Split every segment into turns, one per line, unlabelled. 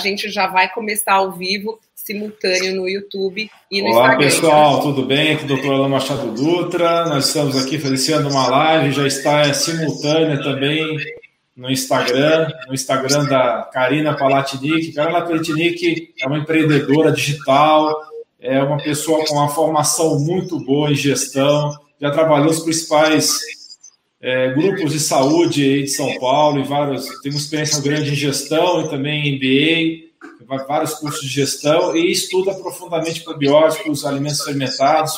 A gente já vai começar ao vivo, simultâneo no YouTube e no
Olá,
Instagram.
pessoal, tudo bem? Aqui é o Dr. Alan Machado Dutra. Nós estamos aqui feliciando uma live, já está simultânea também no Instagram, no Instagram da Karina Palatinic. Karina Palatinic é uma empreendedora digital, é uma pessoa com uma formação muito boa em gestão, já trabalhou nos principais é, grupos de saúde aí de São Paulo e vários, uma experiência grande em gestão e também em MBA, vários cursos de gestão e estuda profundamente probióticos, alimentos fermentados.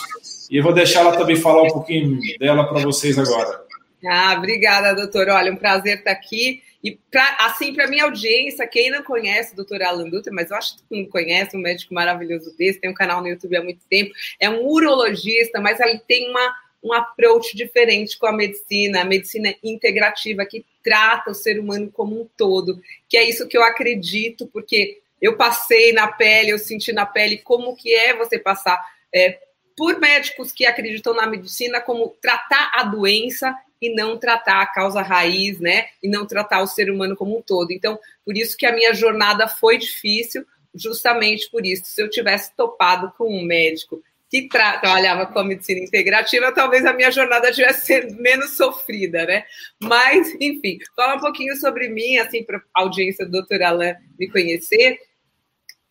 E eu vou deixar ela também falar um pouquinho dela para vocês agora.
Ah, obrigada, doutor. Olha, um prazer estar aqui. E pra, assim, para minha audiência, quem não conhece o doutor Alan Dutra, mas eu acho que todo mundo conhece, um médico maravilhoso desse, tem um canal no YouTube há muito tempo, é um urologista, mas ele tem uma, um approach diferente com a medicina, a medicina integrativa, que trata o ser humano como um todo, que é isso que eu acredito, porque eu passei na pele, eu senti na pele como que é você passar é, por médicos que acreditam na medicina como tratar a doença e não tratar a causa raiz, né? E não tratar o ser humano como um todo. Então, por isso que a minha jornada foi difícil, justamente por isso. Se eu tivesse topado com um médico que tra trabalhava com a medicina integrativa, talvez a minha jornada tivesse sido menos sofrida, né? Mas, enfim, fala um pouquinho sobre mim, assim, para a audiência do Dr. Alain me conhecer.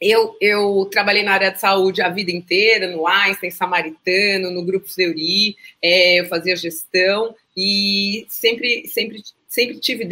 Eu, eu, trabalhei na área de saúde a vida inteira, no Einstein, Samaritano, no Grupo Fleury, é, eu fazia gestão e sempre, sempre, sempre tive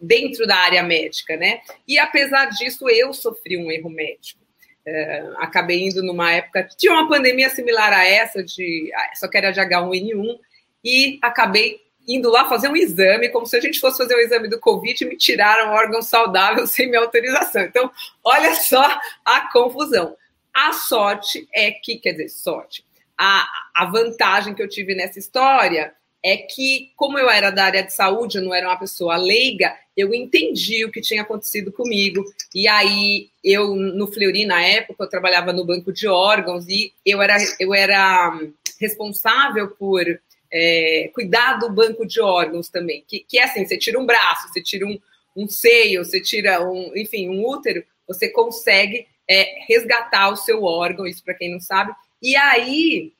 dentro da área médica, né? E apesar disso, eu sofri um erro médico. É, acabei indo numa época, tinha uma pandemia similar a essa, de, só que era de H1N1, e acabei indo lá fazer um exame, como se a gente fosse fazer um exame do Covid e me tiraram um órgão saudável sem minha autorização. Então, olha só a confusão. A sorte é que, quer dizer, sorte, a, a vantagem que eu tive nessa história é que, como eu era da área de saúde, eu não era uma pessoa leiga, eu entendi o que tinha acontecido comigo. E aí, eu, no Fleury, na época, eu trabalhava no banco de órgãos e eu era, eu era responsável por é, cuidar do banco de órgãos também, que, que é assim, você tira um braço, você tira um, um seio, você tira um, enfim, um útero, você consegue é, resgatar o seu órgão, isso para quem não sabe. E aí,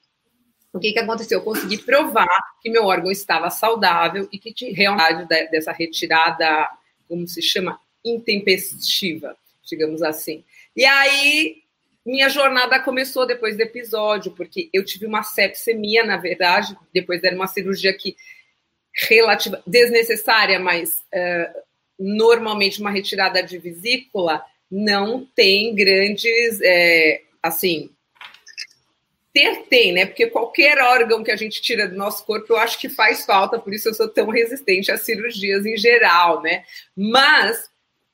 o que, que aconteceu? Eu consegui provar que meu órgão estava saudável e que tinha realidade dessa retirada, como se chama, intempestiva, digamos assim. E aí minha jornada começou depois do episódio, porque eu tive uma sepsemia, na verdade, depois era uma cirurgia que relativa, desnecessária, mas uh, normalmente uma retirada de vesícula não tem grandes, é, assim, ter tem, né? Porque qualquer órgão que a gente tira do nosso corpo, eu acho que faz falta, por isso eu sou tão resistente às cirurgias em geral, né? Mas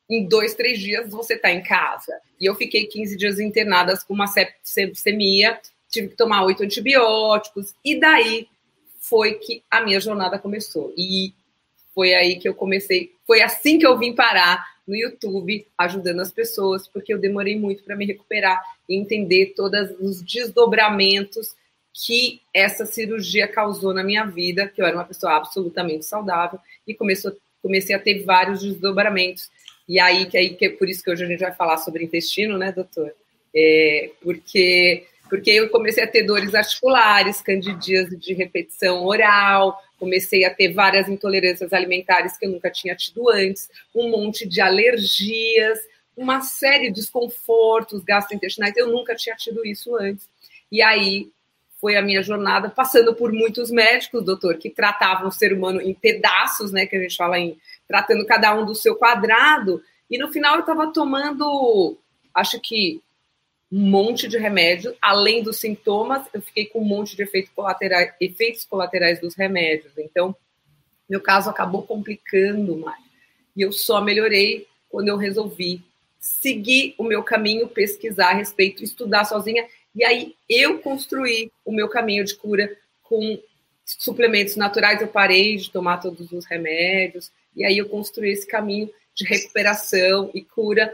em dois, três dias você está em casa. E eu fiquei 15 dias internadas com uma sepsemia, tive que tomar oito antibióticos, e daí foi que a minha jornada começou. E foi aí que eu comecei, foi assim que eu vim parar no YouTube, ajudando as pessoas, porque eu demorei muito para me recuperar e entender todos os desdobramentos que essa cirurgia causou na minha vida, que eu era uma pessoa absolutamente saudável, e começou, comecei a ter vários desdobramentos e aí, que aí que é por isso que hoje a gente vai falar sobre intestino, né, doutor? É, porque, porque eu comecei a ter dores articulares, candidíase de repetição oral, comecei a ter várias intolerâncias alimentares que eu nunca tinha tido antes, um monte de alergias, uma série de desconfortos gastrointestinais, eu nunca tinha tido isso antes. E aí foi a minha jornada, passando por muitos médicos, doutor, que tratavam o ser humano em pedaços, né, que a gente fala em tratando cada um do seu quadrado. E no final eu estava tomando, acho que um monte de remédio, além dos sintomas, eu fiquei com um monte de efeitos colaterais, efeitos colaterais dos remédios. Então, meu caso acabou complicando mais. E eu só melhorei quando eu resolvi seguir o meu caminho, pesquisar a respeito, estudar sozinha. E aí eu construí o meu caminho de cura com suplementos naturais. Eu parei de tomar todos os remédios, e aí eu construí esse caminho de recuperação e cura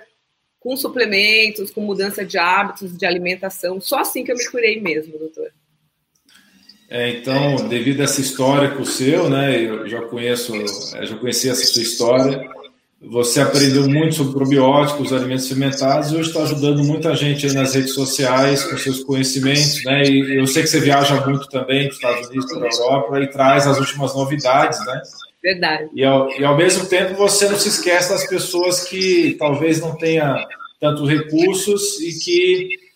com suplementos, com mudança de hábitos, de alimentação. Só assim que eu me curei mesmo, doutor.
É, então, devido a essa história com o seu, né, eu já conheço, já conheci essa sua história, você aprendeu muito sobre probióticos, alimentos fermentados, e hoje está ajudando muita gente aí nas redes sociais com seus conhecimentos, né? E eu sei que você viaja muito também para os Estados Unidos, para a Europa, e traz as últimas novidades, né?
Verdade.
E ao, e ao mesmo tempo você não se esquece das pessoas que talvez não tenham tantos recursos e que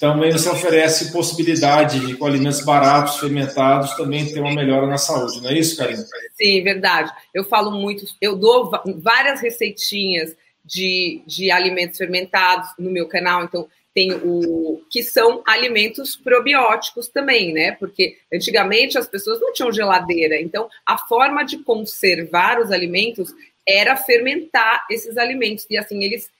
também você oferece possibilidade de, com alimentos baratos, fermentados, também ter uma melhora na saúde, não é isso, Karina?
Sim, verdade. Eu falo muito, eu dou várias receitinhas de, de alimentos fermentados no meu canal, então tem o que são alimentos probióticos também, né? Porque antigamente as pessoas não tinham geladeira, então a forma de conservar os alimentos era fermentar esses alimentos e assim eles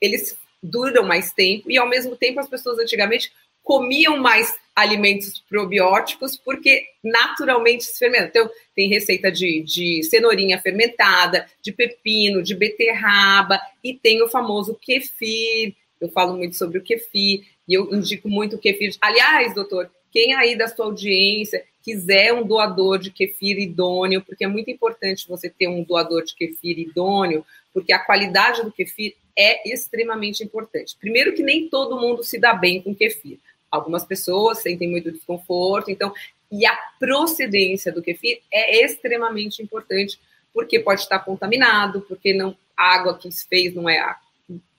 eles duram mais tempo e, ao mesmo tempo, as pessoas antigamente comiam mais alimentos probióticos porque naturalmente se fermentam. Então, tem receita de, de cenourinha fermentada, de pepino, de beterraba e tem o famoso kefir. Eu falo muito sobre o kefir e eu indico muito o kefir. Aliás, doutor, quem aí da sua audiência quiser um doador de kefir idôneo, porque é muito importante você ter um doador de kefir idôneo, porque a qualidade do kefir é extremamente importante. Primeiro que nem todo mundo se dá bem com kefir. Algumas pessoas sentem muito desconforto, então, e a procedência do kefir é extremamente importante, porque pode estar contaminado, porque não a água que se fez não é a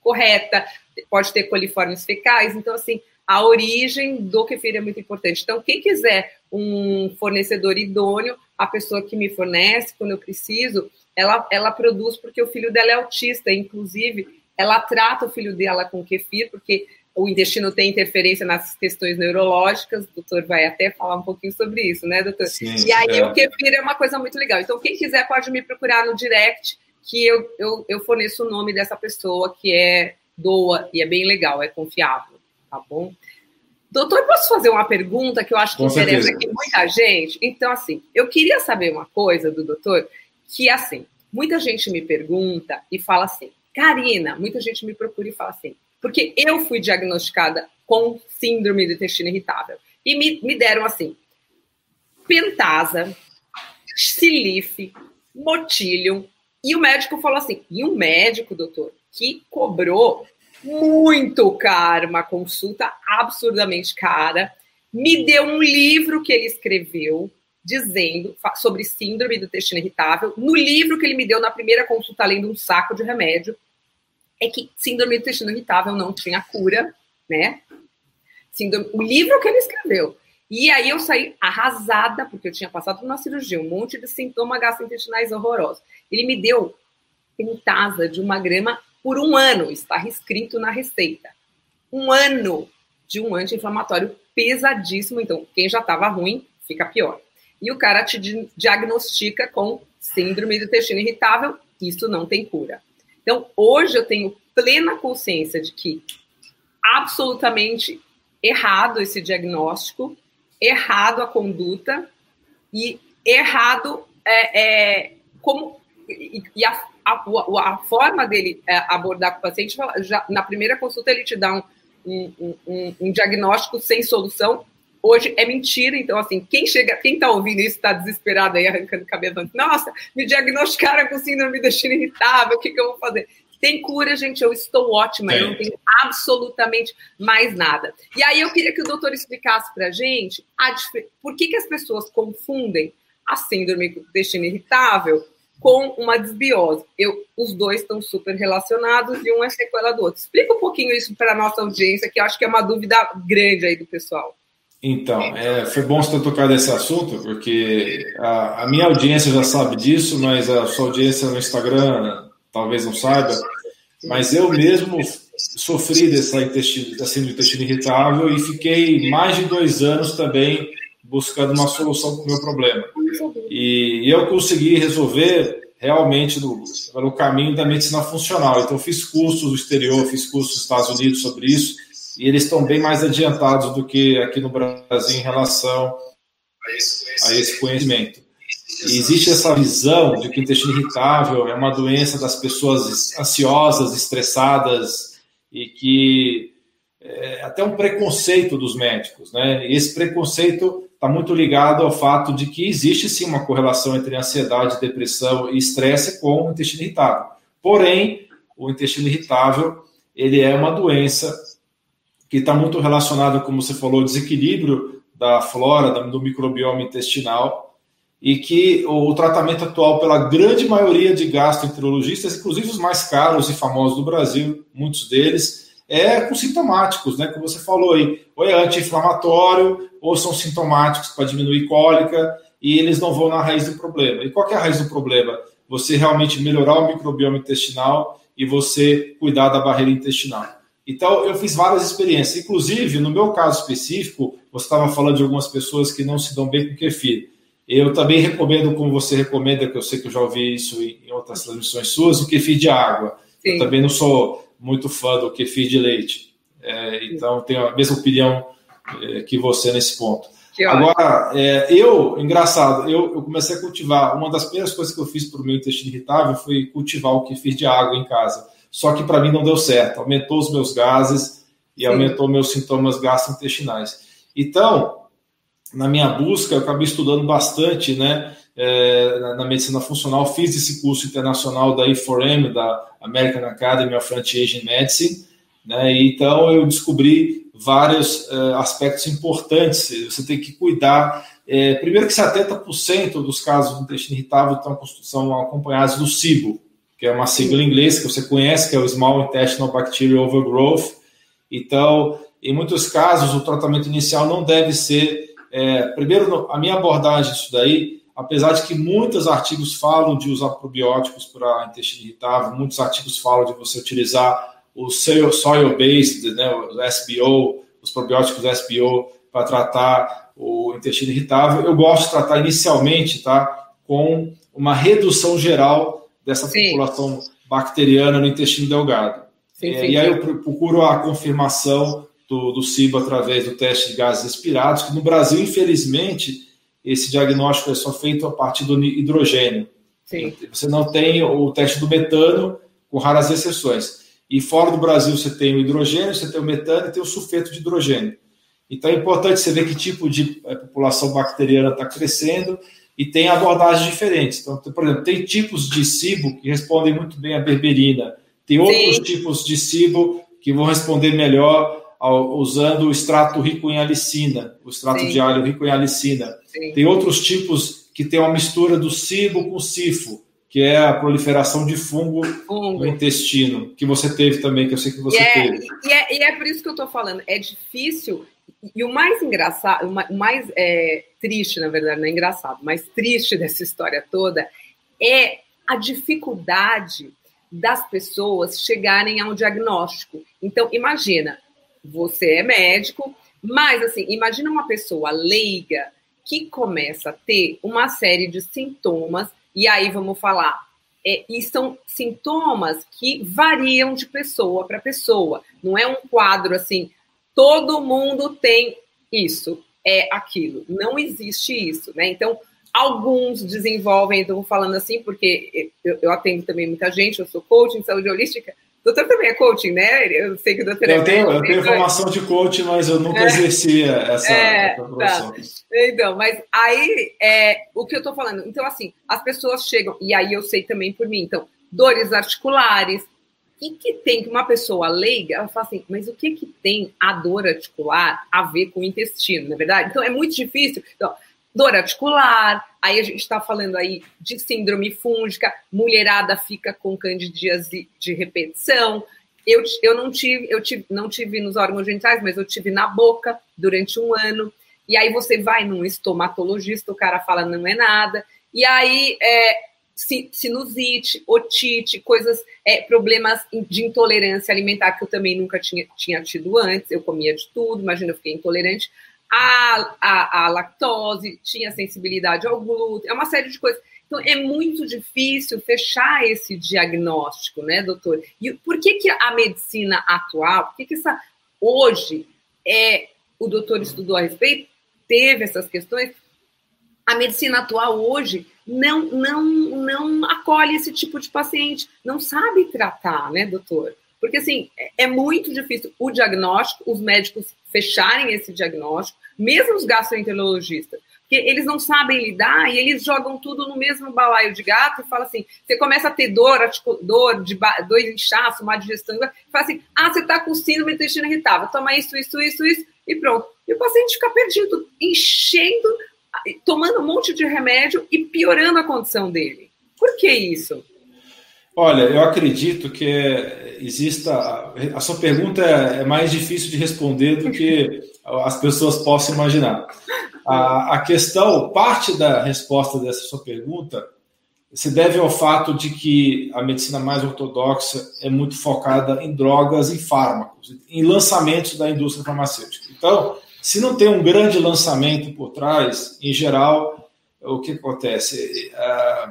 correta, pode ter coliformes fecais, então assim, a origem do kefir é muito importante. Então, quem quiser um fornecedor idôneo, a pessoa que me fornece quando eu preciso, ela, ela produz porque o filho dela é autista, inclusive ela trata o filho dela com kefir, porque o intestino tem interferência nas questões neurológicas, o doutor vai até falar um pouquinho sobre isso, né, doutor? Sim, e aí é. o kefir é uma coisa muito legal. Então, quem quiser pode me procurar no direct, que eu, eu, eu forneço o nome dessa pessoa que é doa e é bem legal, é confiável, tá bom? Doutor, posso fazer uma pergunta que eu acho que Com interessa certeza. aqui muita gente? Então, assim, eu queria saber uma coisa do doutor, que assim, muita gente me pergunta e fala assim, Karina, muita gente me procura e fala assim, porque eu fui diagnosticada com síndrome do intestino irritável. E me, me deram assim, pentasa, silife, motílio. E o médico falou assim, e um médico, doutor, que cobrou muito caro, uma consulta absurdamente cara, me deu um livro que ele escreveu dizendo sobre síndrome do intestino irritável. No livro que ele me deu na primeira consulta, além de um saco de remédio, é que síndrome do intestino irritável não tinha cura, né? Síndrome, o livro que ele escreveu. E aí eu saí arrasada, porque eu tinha passado por uma cirurgia, um monte de sintomas gastrointestinais horrorosos. Ele me deu pentasa de uma grama por um ano, está escrito na receita. Um ano de um anti-inflamatório pesadíssimo. Então, quem já estava ruim, fica pior. E o cara te diagnostica com síndrome do intestino irritável, isso não tem cura. Então, hoje eu tenho plena consciência de que absolutamente errado esse diagnóstico, errado a conduta e errado é, é como e, e a, a, a, forma dele é, abordar com o paciente, já, na primeira consulta ele te dá um, um, um, um diagnóstico sem solução, hoje é mentira. Então, assim, quem chega, quem tá ouvindo isso está desesperado aí, arrancando cabelo, nossa, me diagnosticaram com síndrome do intestino irritável, o que, que eu vou fazer? Tem cura, gente, eu estou ótima, eu não tenho absolutamente mais nada. E aí eu queria que o doutor explicasse para a gente a, por que, que as pessoas confundem a síndrome do intestino irritável com uma desbiose. Eu, os dois estão super relacionados e um é sequela do outro. Explica um pouquinho isso para a nossa audiência, que eu acho que é uma dúvida grande aí do pessoal.
Então, é, foi bom você ter tocado esse assunto, porque a, a, minha audiência já sabe disso, mas a sua audiência no Instagram talvez não saiba. Mas eu mesmo sofri dessa, intestino, dessa intestino irritável e fiquei mais de dois anos também buscando uma solução para o meu problema. E, e eu consegui resolver realmente no, no caminho da medicina funcional. Então, fiz cursos no exterior, fiz cursos nos Estados Unidos sobre isso e eles estão bem mais adiantados do que aqui no Brasil em relação a esse conhecimento. Existe essa visão de que o intestino irritável é uma doença das pessoas ansiosas, estressadas e que é até um preconceito dos médicos, né? E esse preconceito está muito ligado ao fato de que existe sim uma correlação entre ansiedade, depressão e estresse com o intestino irritável. Porém, o intestino irritável, ele é uma doença que está muito relacionada, como você falou, ao desequilíbrio da flora, do microbioma intestinal, e que o tratamento atual pela grande maioria de gastroenterologistas, inclusive os mais caros e famosos do Brasil, muitos deles, é com sintomáticos, né? Como você falou aí, ou é anti-inflamatório, ou são sintomáticos para diminuir cólica, e eles não vão na raiz do problema. E qual é a raiz do problema? Você realmente melhorar o microbioma intestinal e você cuidar da barreira intestinal. Então, eu fiz várias experiências. Inclusive, no meu caso específico, você estava falando de algumas pessoas que não se dão bem com kefir. Eu também recomendo, como você recomenda, que eu sei que eu já ouvi isso em outras transmissões suas, o kefir de água. Sim. Eu também não sou muito fã do kefir de leite. É, então, tenho a mesma opinião é, que você nesse ponto. Agora, é, eu, engraçado, eu, eu, comecei a cultivar. Uma das primeiras coisas que eu fiz para o meu intestino irritável foi cultivar o kefir de água em casa. Só que para mim não deu certo. Aumentou os meus gases e Sim. aumentou meus sintomas gastrointestinais. Então, na minha busca, eu acabei estudando bastante, né? É, na, na, medicina funcional, fiz esse curso internacional da I4M, da American Academy of Anti-Aging Medicine, né? então eu descobri vários é, aspectos importantes. Você tem que cuidar. É, primeiro que 70% dos casos do intestino irritável estão, são acompanhados do SIBO, que é uma sigla em inglês que você conhece, que é o Small Intestinal Bacterial Overgrowth. Então, em muitos casos, o tratamento inicial não deve ser é, primeiro, a minha abordagem disso daí, apesar de que muitos artigos falam de usar probióticos para intestino irritável, muitos artigos falam de você utilizar o soil-based, né, o SBO, os probióticos SBO para tratar o intestino irritável. Eu gosto de tratar inicialmente, tá, com uma redução geral dessa sim. população bacteriana no intestino delgado. Sim, é, sim, e aí eu procuro a confirmação do, do CIBO através do teste de gases respirados, que no Brasil, infelizmente, esse diagnóstico é só feito a partir do hidrogênio. Sim. Você não tem o teste do metano, com raras exceções. E fora do Brasil você tem o hidrogênio, você tem o metano e tem o sulfeto de hidrogênio. Então é importante você ver que tipo de eh, população bacteriana está crescendo e tem abordagens diferentes. Então, por exemplo, tem tipos de cibo que respondem muito bem à berberina, tem outros Sim. tipos de cibo que vão responder melhor usando o extrato rico em alicina, o extrato Sim. de alho rico em alicina. Sim. Tem outros tipos que tem uma mistura do cibo com sifo, que é a proliferação de fungo, fungo, no intestino, que você teve também, que eu sei que você
e é,
teve.
E é, e é, por isso que eu estou falando, é difícil, e o mais engraçado, o mais é, triste, na verdade, não é engraçado, mas triste dessa história toda é a dificuldade das pessoas chegarem a um diagnóstico. Então, imagina, você é médico, mas assim, imagina uma pessoa leiga que começa a ter uma série de sintomas, e aí vamos falar, é, e são sintomas que variam de pessoa para pessoa. Não é um quadro assim, todo mundo tem isso, é aquilo. Não existe isso, né? Então, alguns desenvolvem, então falando assim, porque eu, eu atendo também muita gente, eu sou coach em saúde holística, doutor também é coaching, né? Eu sei que o doutor
eu é tenho, Eu tenho formação de coaching, mas eu nunca é. exerci essa, é, essa
Tá. Então, mas aí, é, o que eu tô falando? Então, assim, as pessoas chegam, e aí eu sei também por mim, então, dores articulares, e que tem que uma pessoa leiga, ela fala assim, mas o que que tem a dor articular a ver com o intestino, na é verdade? Então, é muito difícil. Então, dor articular, aí a gente está falando aí de síndrome fúngica, mulherada fica com candidíase de repetição. Eu, eu não tive, eu tive, não tive nos órgãos genitais, mas eu tive na boca durante um ano. E aí você vai num estomatologista, o cara fala não é nada. E aí é, sinusite, otite, coisas, é, problemas de intolerância alimentar que eu também nunca tinha, tinha tido antes. Eu comia de tudo, imagina, eu fiquei intolerante a, a, a lactose, tinha sensibilidade ao glúten, é uma série de coisas. Então, é muito difícil fechar esse diagnóstico, né, doutor? E por que, que a medicina atual, por que, que essa, hoje, é, o doutor estudou a respeito, teve essas questões, a medicina atual hoje não, não, não acolhe esse tipo de paciente, não sabe tratar, né, doutor? Porque, assim, é, é muito difícil o diagnóstico, os médicos fecharem esse diagnóstico, mesmo os gastroenterologistas. Porque eles não sabem lidar e eles jogam tudo no mesmo balaio de gato e fala assim: você começa a ter dor, dor, de dor inchaço, má digestão, e fala assim: ah, você está com síndrome do intestino irritável, toma isso, isso, isso, isso, e pronto. E o paciente fica perdido, enchendo, tomando um monte de remédio e piorando a condição dele. Por que isso?
Olha, eu acredito que exista. A sua pergunta é mais difícil de responder do que as pessoas possam imaginar. A, a questão, parte da resposta dessa sua pergunta se deve ao fato de que a medicina mais ortodoxa é muito focada em drogas e fármacos, em lançamentos da indústria farmacêutica. Então, se não tem um grande lançamento por trás, em geral, o que acontece? É,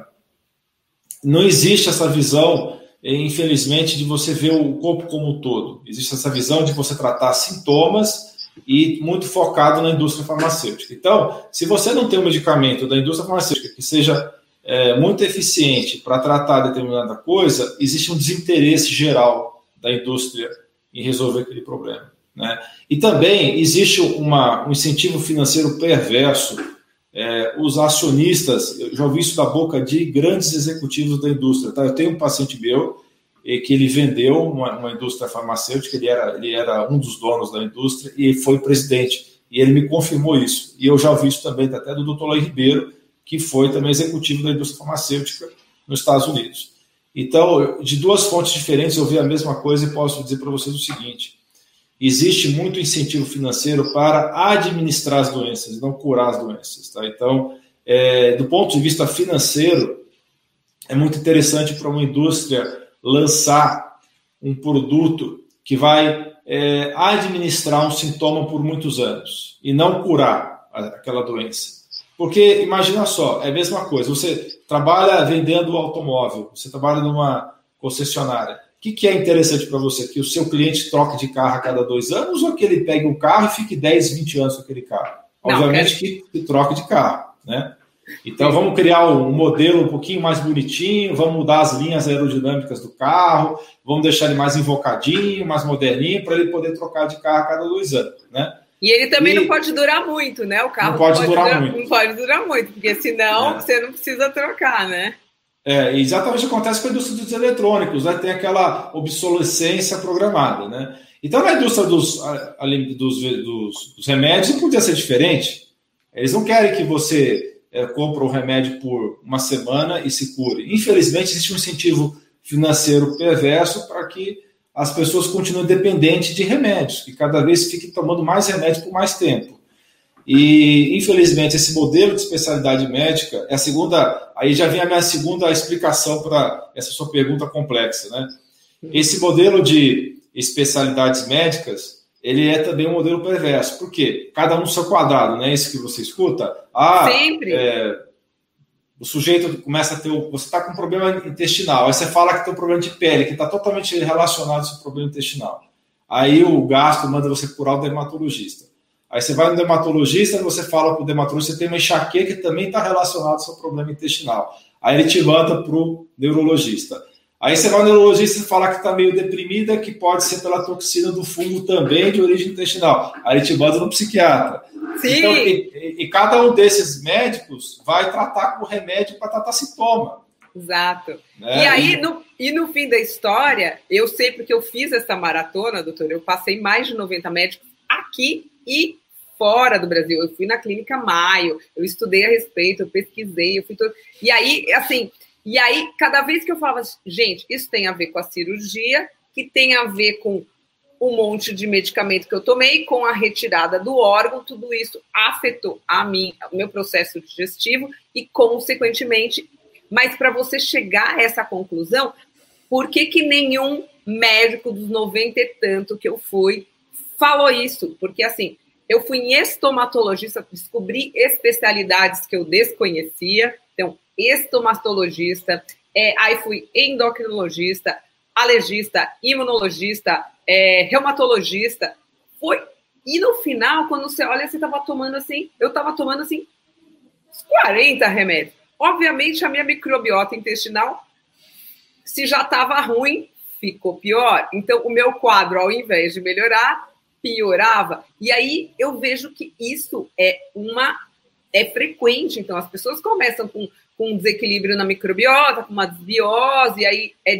não existe essa visão, infelizmente, de você ver o corpo como um todo. Existe essa visão de você tratar sintomas e muito focado na indústria farmacêutica. Então, se você não tem um medicamento da indústria farmacêutica que seja é, muito eficiente para tratar determinada coisa, existe um desinteresse geral da indústria em resolver aquele problema. Né? E também existe uma, um incentivo financeiro perverso é, os acionistas, eu já ouvi isso da boca de grandes executivos da indústria. Tá? Eu tenho um paciente meu e que ele vendeu uma, uma, indústria farmacêutica, ele era, ele era um dos donos da indústria e foi presidente. E ele me confirmou isso. E eu já ouvi isso também até do Dr. Loi Ribeiro, que foi também executivo da indústria farmacêutica nos Estados Unidos. Então, de duas fontes diferentes, eu vi a mesma coisa e posso dizer para vocês o seguinte: existe muito incentivo financeiro para administrar as doenças, não curar as doenças. Tá? Então, é, do ponto de vista financeiro, é muito interessante para uma indústria lançar um produto que vai é, administrar um sintoma por muitos anos e não curar aquela doença. Porque imagina só, é a mesma coisa. Você trabalha vendendo automóvel, você trabalha numa concessionária que, que é interessante para você? Que o seu cliente troque de carro a cada dois anos ou que ele pegue um carro e fique 10, 20 anos com aquele carro? Obviamente que, que troque de carro, né? Então vamos criar um modelo um pouquinho mais bonitinho, vamos mudar as linhas aerodinâmicas do carro, vamos deixar ele mais invocadinho, mais moderninho, para ele poder trocar de carro a cada dois anos, né?
E ele também e... não pode durar muito, né? O carro
não pode, pode durar, durar, muito.
Não pode durar muito, porque senão é. você não precisa trocar, né?
É, exatamente acontece com a indústria dos eletrônicos, né? Tem aquela obsolescência programada, né? Então, na indústria dos, dos, dos, dos remédios, não podia ser diferente. Eles não querem que você é, compre o um remédio por uma semana e se cure. Infelizmente, existe um incentivo financeiro perverso para que as pessoas continuem dependentes de remédios, que cada vez fiquem tomando mais remédio por mais tempo. E, infelizmente, esse modelo de especialidade médica é a segunda. Aí já vem a minha segunda explicação para essa sua pergunta complexa, né? Esse modelo de especialidades médicas, ele é também um modelo perverso. Por quê? Cada um no seu quadrado, não é isso que você escuta?
Ah, Sempre. É,
o sujeito começa a ter. Você está com um problema intestinal, aí você fala que tem um problema de pele, que está totalmente relacionado ao seu problema intestinal. Aí o gasto manda você curar o dermatologista. Aí você vai no dermatologista, você fala para o dermatologista, você tem uma enxaqueca que também está relacionada ao seu problema intestinal. Aí ele te manda para o neurologista. Aí você vai no neurologista e fala que está meio deprimida, que pode ser pela toxina do fungo também de origem intestinal. Aí te manda no psiquiatra.
Sim. Então,
e, e, cada um desses médicos vai tratar com remédio para tratar sintoma.
Exato. Né? E aí, no, e no fim da história, eu sei porque eu fiz essa maratona, doutor, eu passei mais de 90 médicos aqui e fora do Brasil. Eu fui na clínica Maio, eu estudei a respeito, eu pesquisei, eu fui todo... E aí, assim, e aí, cada vez que eu falava, gente, isso tem a ver com a cirurgia, que tem a ver com um monte de medicamento que eu tomei, com a retirada do órgão, tudo isso afetou a mim, o meu processo digestivo e, consequentemente, mas para você chegar a essa conclusão, por que, que nenhum médico dos 90 e tanto que eu fui falou isso? Porque, assim, eu fui em estomatologista, descobri especialidades que eu desconhecia. Estomatologista, é, aí fui endocrinologista, alergista, imunologista, é, reumatologista. Foi. E no final, quando você olha, você estava tomando assim, eu estava tomando assim, 40 remédios. Obviamente, a minha microbiota intestinal, se já estava ruim, ficou pior. Então, o meu quadro, ao invés de melhorar, piorava. E aí eu vejo que isso é uma é frequente. Então, as pessoas começam com, com um desequilíbrio na microbiota, com uma desbiose, aí é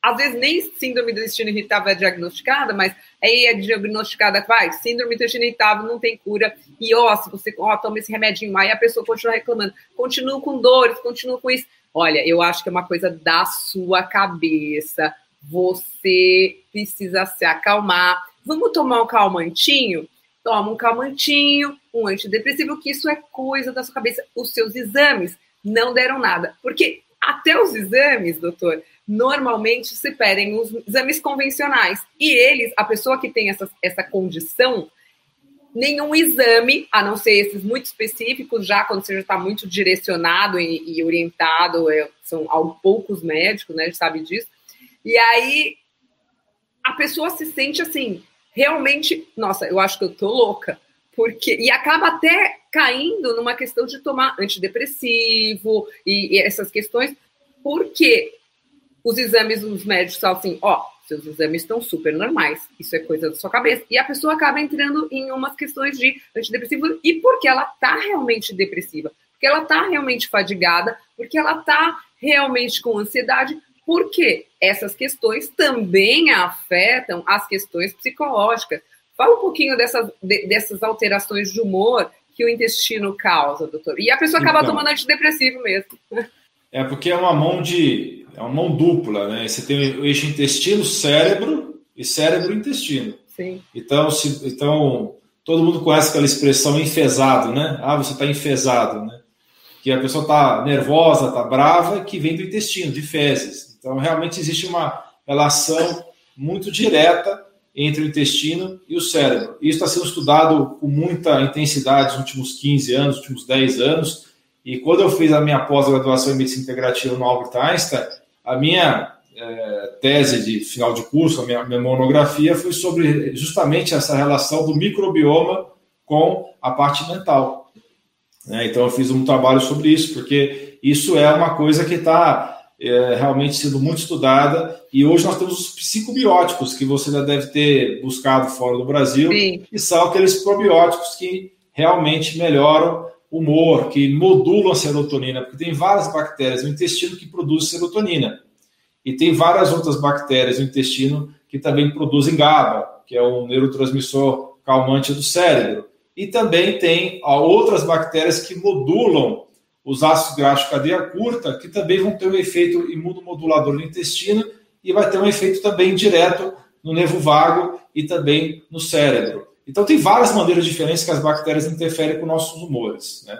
às vezes nem síndrome do intestino irritável é diagnosticada, mas aí é diagnosticada, vai, síndrome do intestino irritável não tem cura, e ó, se você ó, toma esse remedinho, aí a pessoa continua reclamando, continua com dores, continua com isso. Olha, eu acho que é uma coisa da sua cabeça. Você precisa se acalmar. Vamos tomar um calmantinho? Toma um calmantinho, um antidepressivo, que isso é coisa da sua cabeça. Os seus exames não deram nada. Porque até os exames, doutor, normalmente se pedem os exames convencionais. E eles, a pessoa que tem essa, essa condição, nenhum exame, a não ser esses muito específicos, já quando você já está muito direcionado e, e orientado, é, são poucos médicos, né? Sabe disso. E aí a pessoa se sente assim, realmente, nossa, eu acho que eu tô louca. Porque, e acaba até caindo numa questão de tomar antidepressivo e, e essas questões, porque os exames dos médicos falam assim, ó, seus exames estão super normais, isso é coisa da sua cabeça. E a pessoa acaba entrando em umas questões de antidepressivo e porque ela tá realmente depressiva, porque ela tá realmente fadigada, porque ela tá realmente com ansiedade, porque essas questões também afetam as questões psicológicas. Fala um pouquinho dessas, de, dessas alterações de humor que o intestino causa, doutor. E a pessoa acaba então, tomando antidepressivo mesmo.
É porque é uma mão de. É uma mão dupla, né? Você tem o eixo intestino-cérebro e cérebro-intestino.
Sim.
Então, se, então, todo mundo conhece aquela expressão enfesado, né? Ah, você está enfesado, né? Que a pessoa está nervosa, está brava, que vem do intestino, de fezes. Então, realmente existe uma relação muito direta entre o intestino e o cérebro. Isso está sendo estudado com muita intensidade nos últimos 15 anos, nos últimos 10 anos e quando eu fiz a minha pós-graduação em medicina integrativa no Albert Einstein, a minha é, tese de final de curso, a minha, minha monografia, foi sobre justamente essa relação do microbioma com a parte mental. Né? Então, eu fiz um trabalho sobre isso, porque isso é uma coisa que está é, realmente sendo muito estudada. E hoje nós temos os psicobióticos, que você já deve ter buscado fora do Brasil,
Sim.
e são aqueles probióticos que realmente melhoram humor, que modulam a serotonina, porque tem várias bactérias no intestino que produzem serotonina. E tem várias outras bactérias no intestino que também produzem GABA, que é um neurotransmissor calmante do cérebro. E também tem outras bactérias que modulam os ácidos graxos cadeia curta, que também vão ter um efeito imunomodulador no intestino e vai ter um efeito também direto no nervo vago e também no cérebro. Então, tem várias maneiras diferentes que as bactérias interferem com nossos humores. Né?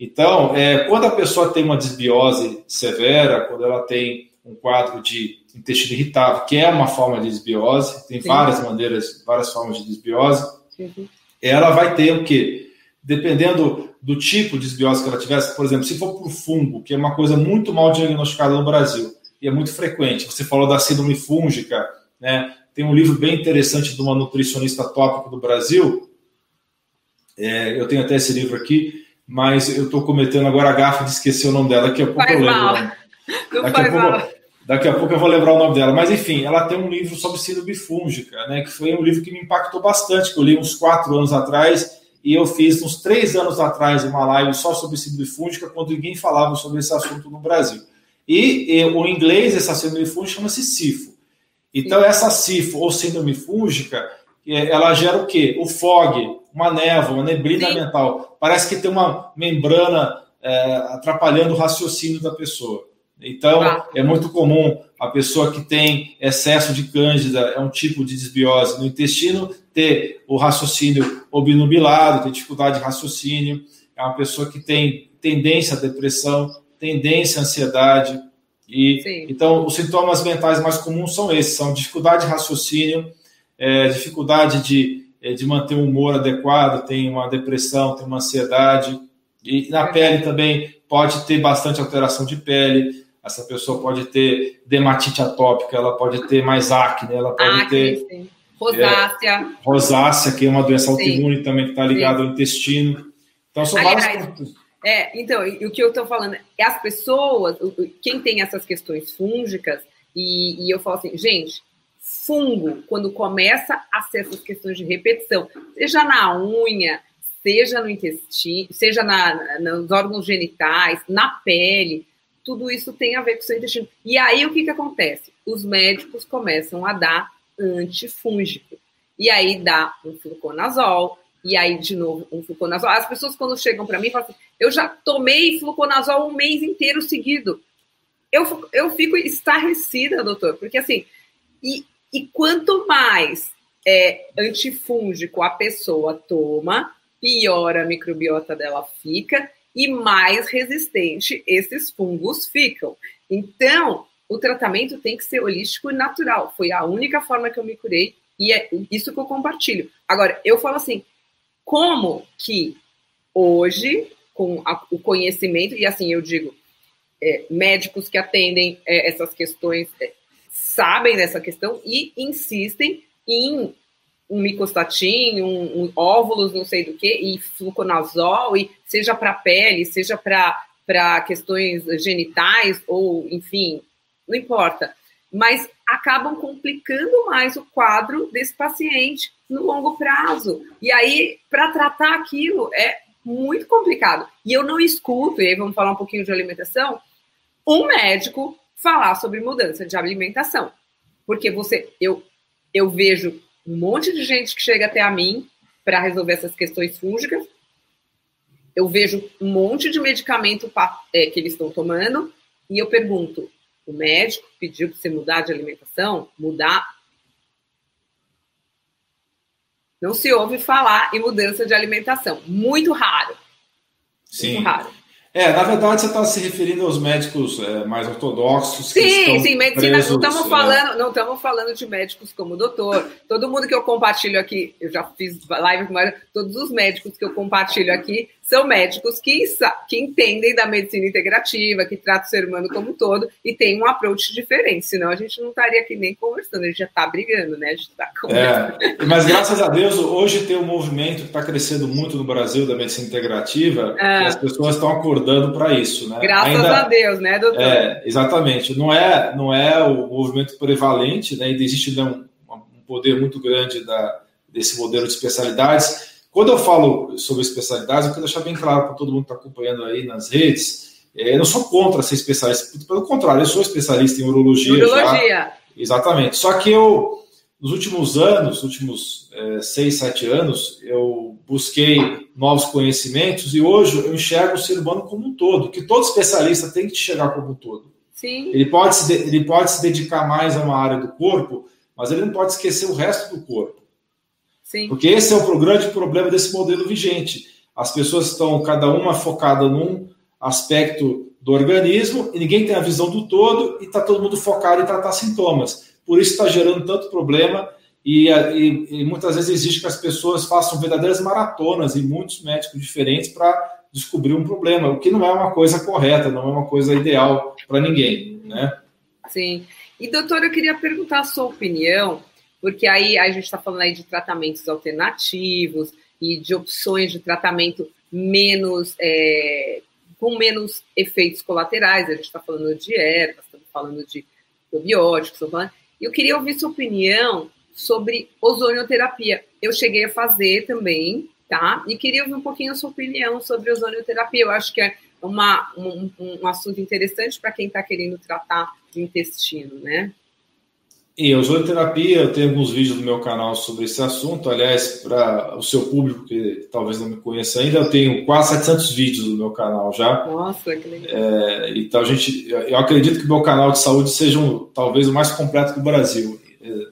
Então, é, quando a pessoa tem uma desbiose severa, quando ela tem um quadro de intestino irritável, que é uma forma de desbiose, tem Sim. várias maneiras, várias formas de desbiose, uhum. ela vai ter o quê? Dependendo do tipo de desbiose que ela tivesse, por exemplo, se for por fungo, que é uma coisa muito mal diagnosticada no Brasil, e é muito frequente, você falou da síndrome fúngica, né? Tem um livro bem interessante de uma nutricionista tópica do Brasil. É, eu tenho até esse livro aqui, mas eu estou cometendo agora a gafa de esquecer o nome dela. Daqui a pouco faz eu lembro. Né? Daqui a, pouco, daqui a pouco eu vou lembrar o nome dela. Mas enfim, ela tem um livro sobre síndrome fúngica, né? Que foi um livro que me impactou bastante, que eu li uns quatro anos atrás e eu fiz uns três anos atrás uma live só sobre síndrome fúngica, quando ninguém falava sobre esse assunto no Brasil. E, e o inglês, essa síndrome fúngica chama-se SIFO. Então, essa CIFO ou síndrome fúngica, é, ela gera o quê? O fog, uma névoa, uma neblina Sim. mental. Parece que tem uma membrana é, atrapalhando o raciocínio da pessoa. Então, ah. é muito comum a pessoa que tem excesso de cândida, é um tipo de desbiose no intestino, ter o raciocínio obnubilado, ter dificuldade de raciocínio, é uma pessoa que tem tendência à depressão, tendência à ansiedade, e, Sim. então, os sintomas mentais mais comuns são esses: são dificuldade de raciocínio, é, dificuldade de, é, de manter um humor adequado, tem uma depressão, tem uma ansiedade. E na pele também pode ter bastante alteração de pele. Essa pessoa pode ter dermatite atópica, ela pode ter mais acne, ela pode acne, ter. Sim.
Rosácea. É,
rosácea, que é uma doença autoimune também que está ligada ao intestino. Então, são Aliás, vários
é, então, o que eu estou falando é as pessoas, quem tem essas questões fúngicas, e, e, eu falo assim, gente, fungo, quando começa a ser essas questões de repetição, seja na unha, seja no intestino, seja na, nos órgãos genitais, na pele, tudo isso tem a ver com o seu intestino. E aí o que, que acontece? Os médicos começam a dar antifúngico. E aí dá um fluconazol, e aí de novo um fluconazol. As pessoas quando chegam para mim falam assim, eu já tomei fluconazol um mês inteiro seguido. Eu, eu fico estarrecida, doutor, porque assim, e, e quanto mais é, antifúngico a pessoa toma, pior a microbiota dela fica e mais resistente esses fungos ficam. Então, o tratamento tem que ser holístico e natural. Foi a única forma que eu me curei e é isso que eu compartilho. Agora, eu falo assim, como que hoje, com a, o conhecimento, e assim eu digo, é, médicos que atendem é, essas questões é, sabem dessa questão e insistem em um micostatin, um, um óvulos, não sei do que, e fluconazol, e seja para pele, seja para questões genitais, ou enfim, não importa. Mas acabam complicando mais o quadro desse paciente no longo prazo. E aí, para tratar aquilo, é muito complicado. E eu não escuto, e aí vamos falar um pouquinho de alimentação, um médico falar sobre mudança de alimentação. Porque você, eu, eu vejo um monte de gente que chega até a mim para resolver essas questões fúngicas. Eu vejo um monte de medicamento é, que eles estão tomando e eu pergunto: o médico pediu para você mudar de alimentação? Mudar? Não se ouve falar em mudança de alimentação. Muito raro.
Sim. Muito raro. É, na verdade, você está se referindo aos médicos é, mais ortodoxos.
Sim, sim, medicina. Presos, não estamos é... falando, não estamos falando de médicos como o doutor. Todo mundo que eu compartilho aqui, eu já fiz live com todos os médicos que eu compartilho aqui são médicos que, que entendem da medicina integrativa, que tratam o ser humano como um todo e tem um approach diferente. Senão a gente não estaria aqui nem conversando, a gente já está brigando, né? A gente está
é, mas graças a Deus, hoje tem um movimento que está crescendo muito no Brasil da medicina integrativa é. e as pessoas estão acordando para isso, né?
Graças Ainda, a Deus, né, doutor?
É, exatamente. Não é, não é o movimento prevalente, né? E existe né, um, um poder muito grande da, desse modelo de especialidades quando eu falo sobre especialidades, eu quero deixar bem claro para todo mundo que está acompanhando aí nas redes, é, eu não sou contra ser especialista, pelo contrário, eu sou especialista em urologia. Urologia. Já, exatamente. Só que eu, nos últimos anos, nos últimos é, seis, sete anos, eu busquei novos conhecimentos e hoje eu enxergo o ser humano como um todo, que todo especialista tem que chegar como um todo.
Sim.
Ele pode, se, ele pode se dedicar mais a uma área do corpo, mas ele não pode esquecer o resto do corpo.
Sim.
Porque esse é o grande problema desse modelo vigente. As pessoas estão cada uma focada num aspecto do organismo e ninguém tem a visão do todo e está todo mundo focado em tratar sintomas. Por isso está gerando tanto problema e, e, e, muitas vezes exige que as pessoas façam verdadeiras maratonas e muitos médicos diferentes para descobrir um problema, o que não é uma coisa correta, não é uma coisa ideal para ninguém, né?
Sim. E doutor, eu queria perguntar a sua opinião porque aí a gente está falando aí de tratamentos alternativos e de opções de tratamento menos é, com menos efeitos colaterais. A gente está falando de ervas, estamos falando de probióticos, falando... eu queria ouvir sua opinião sobre ozonioterapia. Eu cheguei a fazer também, tá? E queria ouvir um pouquinho a sua opinião sobre ozonioterapia. Eu acho que é uma, um, um assunto interessante para quem está querendo tratar de intestino, né?
E ozonioterapia, eu tenho alguns vídeos no meu canal sobre esse assunto. Aliás, para o seu público que talvez não me conheça ainda, eu tenho quase 700 vídeos no meu canal já.
Nossa, que legal.
É, então, a gente, eu acredito que o meu canal de saúde seja um, talvez o mais completo do Brasil.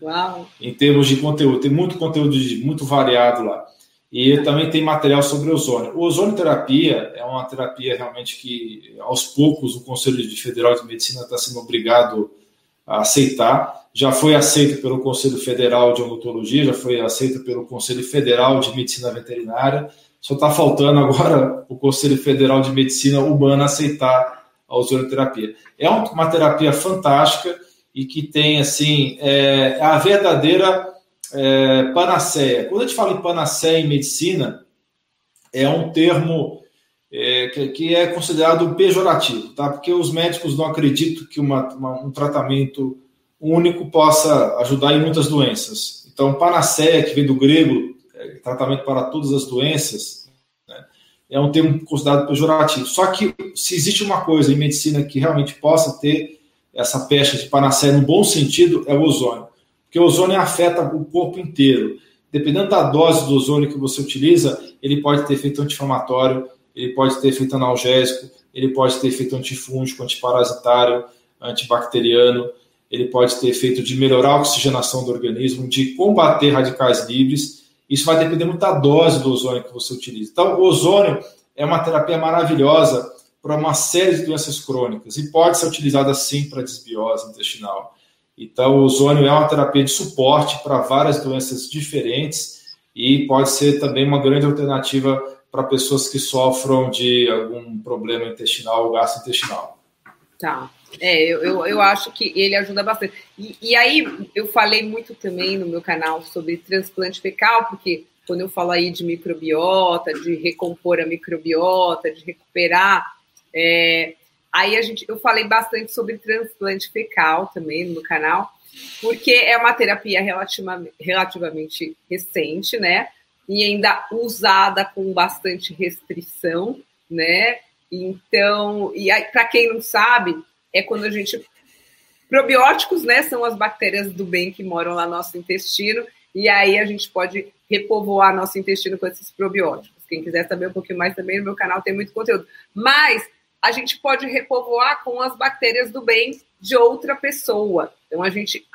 Uau.
Em termos de conteúdo, tem muito conteúdo de, muito variado lá. E também tem material sobre ozônio. O ozonioterapia é uma terapia realmente que, aos poucos, o Conselho Federal de Medicina está sendo obrigado a aceitar já foi aceita pelo Conselho Federal de Odontologia, já foi aceita pelo Conselho Federal de Medicina Veterinária. Só está faltando agora o Conselho Federal de Medicina Humana aceitar a ozonioterapia. É uma terapia fantástica e que tem, assim, é, a verdadeira é, panaceia. Quando a gente fala em panaceia em medicina, é um termo é, que, que, é considerado pejorativo, tá? Porque os médicos não acreditam que uma, uma, um tratamento único possa ajudar em muitas doenças. Então, panaceia, que vem do grego, é, tratamento para todas as doenças, é um termo considerado pejorativo. Só que se existe uma coisa em medicina que realmente possa ter essa pecha de panaceia no bom sentido, é o ozônio. Porque o ozônio afeta o corpo inteiro. Dependendo da dose do ozônio que você utiliza, ele pode ter efeito anti-inflamatório, ele pode ter efeito analgésico, ele pode ter efeito antifúngico, antiparasitário, antibacteriano, ele pode ter efeito de melhorar a oxigenação do organismo, de combater radicais livres. Isso vai depender muito da dose do ozônio que você utiliza. Então, o ozônio é uma terapia maravilhosa para uma série de doenças crônicas e pode ser utilizada sim para desbiose intestinal. Então, o ozônio é uma terapia de suporte para várias doenças diferentes e pode ser também uma grande alternativa para pessoas que sofram de algum problema intestinal ou gastrointestinal.
Tá. É, eu, eu, eu, acho que ele ajuda bastante. E, e, aí, eu falei muito também no meu canal sobre transplante fecal, porque quando eu falo aí de microbiota, de recompor a microbiota, de recuperar, é, aí a gente, eu falei bastante sobre transplante fecal também no meu canal, porque é uma terapia relativamente, relativamente recente, né? E ainda usada com bastante restrição, né? Então, e para quem não sabe, é quando a gente. Probióticos, né, são as bactérias do bem que moram lá no nosso intestino, e aí a gente pode repovoar nosso intestino com esses probióticos. Quem quiser saber um pouquinho mais também, no meu canal tem muito conteúdo. Mas a gente pode repovoar com as bactérias do bem de outra pessoa. Então a gente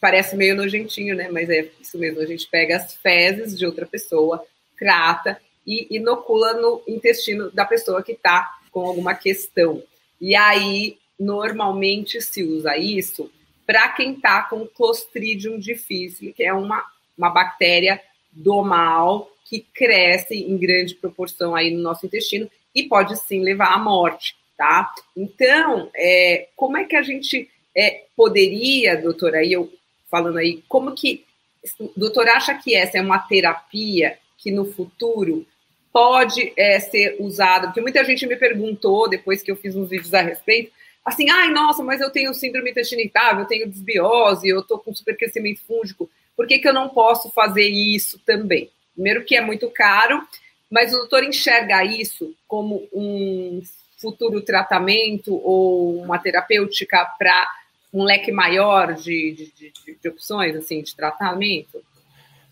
parece meio nojentinho, né? Mas é isso mesmo. A gente pega as fezes de outra pessoa, trata e inocula no intestino da pessoa que está com alguma questão. E aí normalmente se usa isso para quem está com Clostridium difficile, que é uma, uma bactéria do mal que cresce em grande proporção aí no nosso intestino e pode sim levar à morte, tá? Então, é, como é que a gente é, poderia, doutora, aí eu falando aí, como que o doutor acha que essa é uma terapia que no futuro pode é, ser usada? Porque muita gente me perguntou, depois que eu fiz uns vídeos a respeito, assim, ai, nossa, mas eu tenho síndrome intestinal, eu tenho desbiose, eu tô com supercrescimento fúngico, por que, que eu não posso fazer isso também? Primeiro que é muito caro, mas o doutor enxerga isso como um futuro tratamento ou uma terapêutica para um leque maior de, de, de, de, opções assim de tratamento?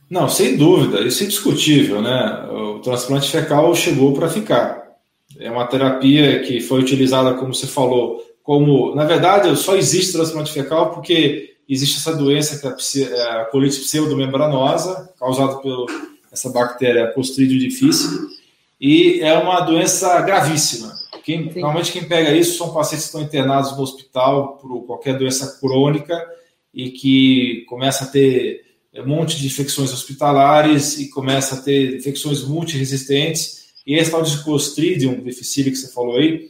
Não, sem dúvida, isso é indiscutível, né? O transplante fecal chegou para ficar. É uma terapia que foi utilizada, como você falou, como, na verdade, só existe transplante fecal porque existe essa doença que é a, é colite pseudomembranosa, causada por essa bactéria Clostridium difficile, e é uma doença gravíssima. Quem, normalmente quem pega isso são pacientes que estão internados no hospital por qualquer doença crônica e que começa a ter um monte de infecções hospitalares e começa a ter infecções multiresistentes. E esse tal de Clostridium difficile que você falou aí,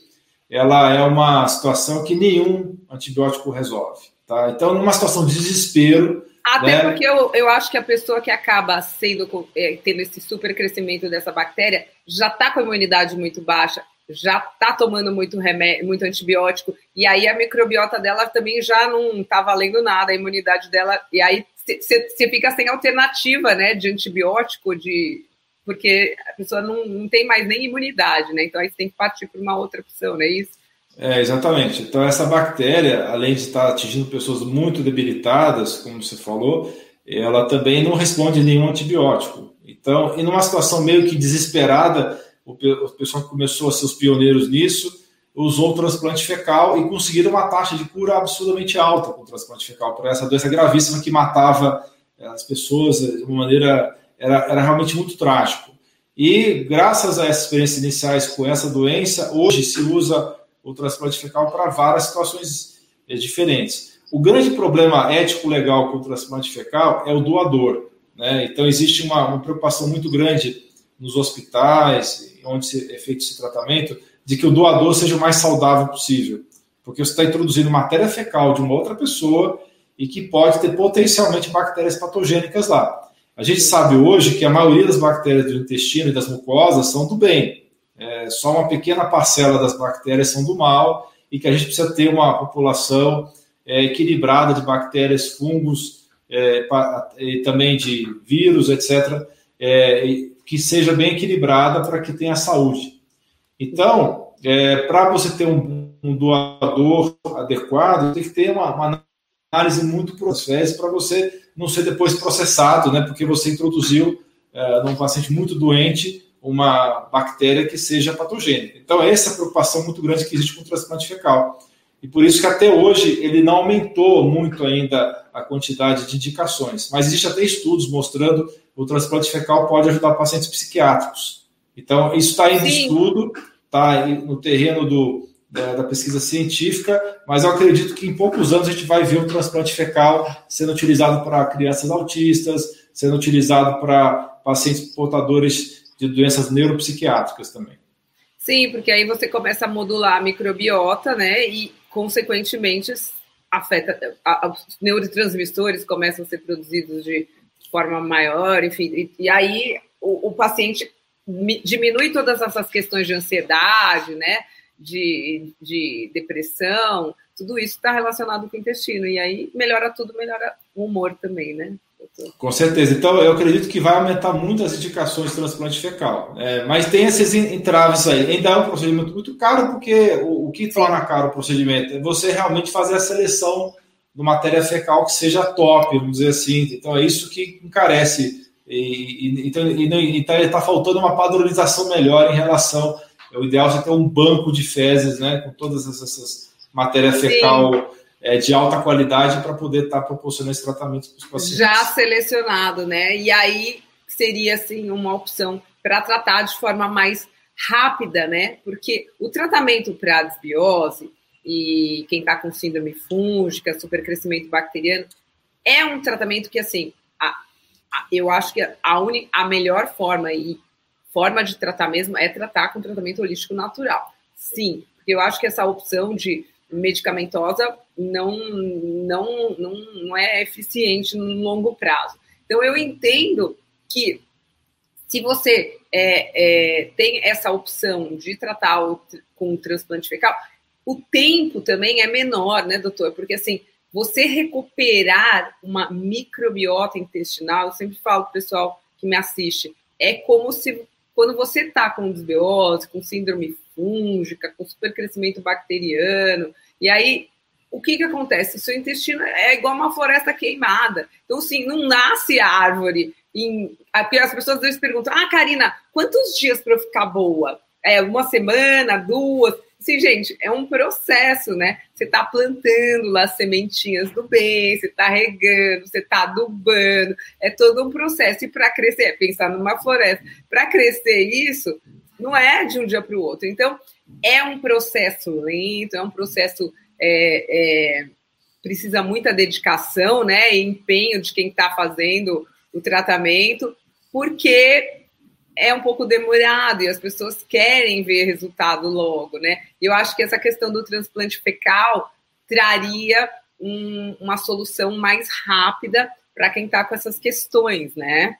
ela é uma situação que nenhum antibiótico resolve. Tá? Então, numa situação de desespero.
Até né? porque eu, eu acho que a pessoa que acaba sendo é, tendo esse super crescimento dessa bactéria já está com a imunidade muito baixa, já está tomando muito remédio, muito antibiótico, e aí a microbiota dela também já não está valendo nada, a imunidade dela, e aí você fica sem alternativa né, de antibiótico, de porque a pessoa não, não tem mais nem imunidade, né? Então aí você tem que partir para uma outra opção, não é isso?
É, exatamente. Então, essa bactéria, além de estar atingindo pessoas muito debilitadas, como você falou, ela também não responde a nenhum antibiótico. Então, e numa situação meio que desesperada, o pessoal que começou a ser os pioneiros nisso usou o transplante fecal e conseguiram uma taxa de cura absurdamente alta com o transplante fecal para essa doença gravíssima que matava as pessoas de uma maneira era, era realmente muito trágico. E graças a essas experiências iniciais com essa doença, hoje se usa o transplante fecal para várias situações eh, diferentes. O grande problema ético-legal com o transplante fecal é o doador. Né? Então, existe uma, uma, preocupação muito grande nos hospitais, onde é feito esse tratamento, de que o doador seja o mais saudável possível. Porque você está introduzindo matéria fecal de uma outra pessoa e que pode ter potencialmente bactérias patogênicas lá. A gente sabe hoje que a maioria das bactérias do intestino e das mucosas são do bem. É, só uma pequena parcela das bactérias são do mal e que a gente precisa ter uma população é, equilibrada de bactérias, fungos é, e também de vírus, etc., é, que seja bem equilibrada para que tenha saúde. Então, é, para você ter um, um, doador adequado, tem que ter uma, uma análise muito processa para você não ser depois processado, né? Porque você introduziu é, num paciente muito doente uma bactéria que seja patogênica. Então, essa é a preocupação muito grande que existe com o transplante fecal. E por isso que até hoje ele não aumentou muito ainda a quantidade de indicações. Mas existe até estudos mostrando o transplante fecal pode ajudar pacientes psiquiátricos. Então, isso está em estudo, está no terreno do, da, da, pesquisa científica, mas eu acredito que em poucos anos a gente vai ver o transplante fecal sendo utilizado para crianças autistas, sendo utilizado para pacientes portadores de doenças neuropsiquiátricas também.
Sim, porque aí você começa a modular a microbiota, né? E, consequentemente, afeta. A, a, os neurotransmissores começam a ser produzidos de forma maior, enfim. E, e aí o, o paciente diminui todas essas questões de ansiedade, né? De, de depressão, tudo isso está relacionado com o intestino. E aí melhora tudo, melhora o humor também, né?
Com certeza. Então, eu acredito que vai aumentar muito as indicações de transplante fecal. É, mas tem esses entraves aí. Ainda é um procedimento muito caro, porque o, o que torna caro o procedimento é você realmente fazer a seleção de matéria fecal que seja top, vamos dizer assim. Então, é isso que encarece. E, e então, e, então, está faltando uma padronização melhor em relação. É o ideal é você ter um banco de fezes, né, com todas essas matéria fecal. É, de alta qualidade para poder estar tá proporcionando esse tratamento para os pacientes.
Já selecionado, né? E aí seria assim uma opção para tratar de forma mais rápida, né? Porque o tratamento para a desbiose e quem está com síndrome fúngica, supercrescimento bacteriano, é um tratamento que, assim, a, a, eu acho que a, uni, a melhor forma e forma de tratar mesmo é tratar com tratamento holístico natural. Sim, porque eu acho que essa opção de medicamentosa não, não, não, não é eficiente no longo prazo. Então, eu entendo que se você é, é, tem essa opção de tratar o, com transplante fecal, o tempo também é menor, né, doutor? Porque, assim, você recuperar uma microbiota intestinal, eu sempre falo para o pessoal que me assiste, é como se quando você está com desbiose, com síndrome fúngica, com supercrescimento bacteriano, e aí o que, que acontece? O seu intestino é igual uma floresta queimada. Então, assim, não nasce árvore. Em... As pessoas às vezes perguntam: Ah, Karina, quantos dias para eu ficar boa? É uma semana, duas? Sim, gente, é um processo, né? Você está plantando lá as sementinhas do bem, você está regando, você está adubando, é todo um processo. E para crescer, é pensar numa floresta, para crescer isso, não é de um dia para o outro. Então, é um processo lento, é um processo é, é, precisa muita dedicação, né, e empenho de quem está fazendo o tratamento, porque é um pouco demorado e as pessoas querem ver resultado logo, né? Eu acho que essa questão do transplante fecal traria um, uma solução mais rápida para quem está com essas questões, né?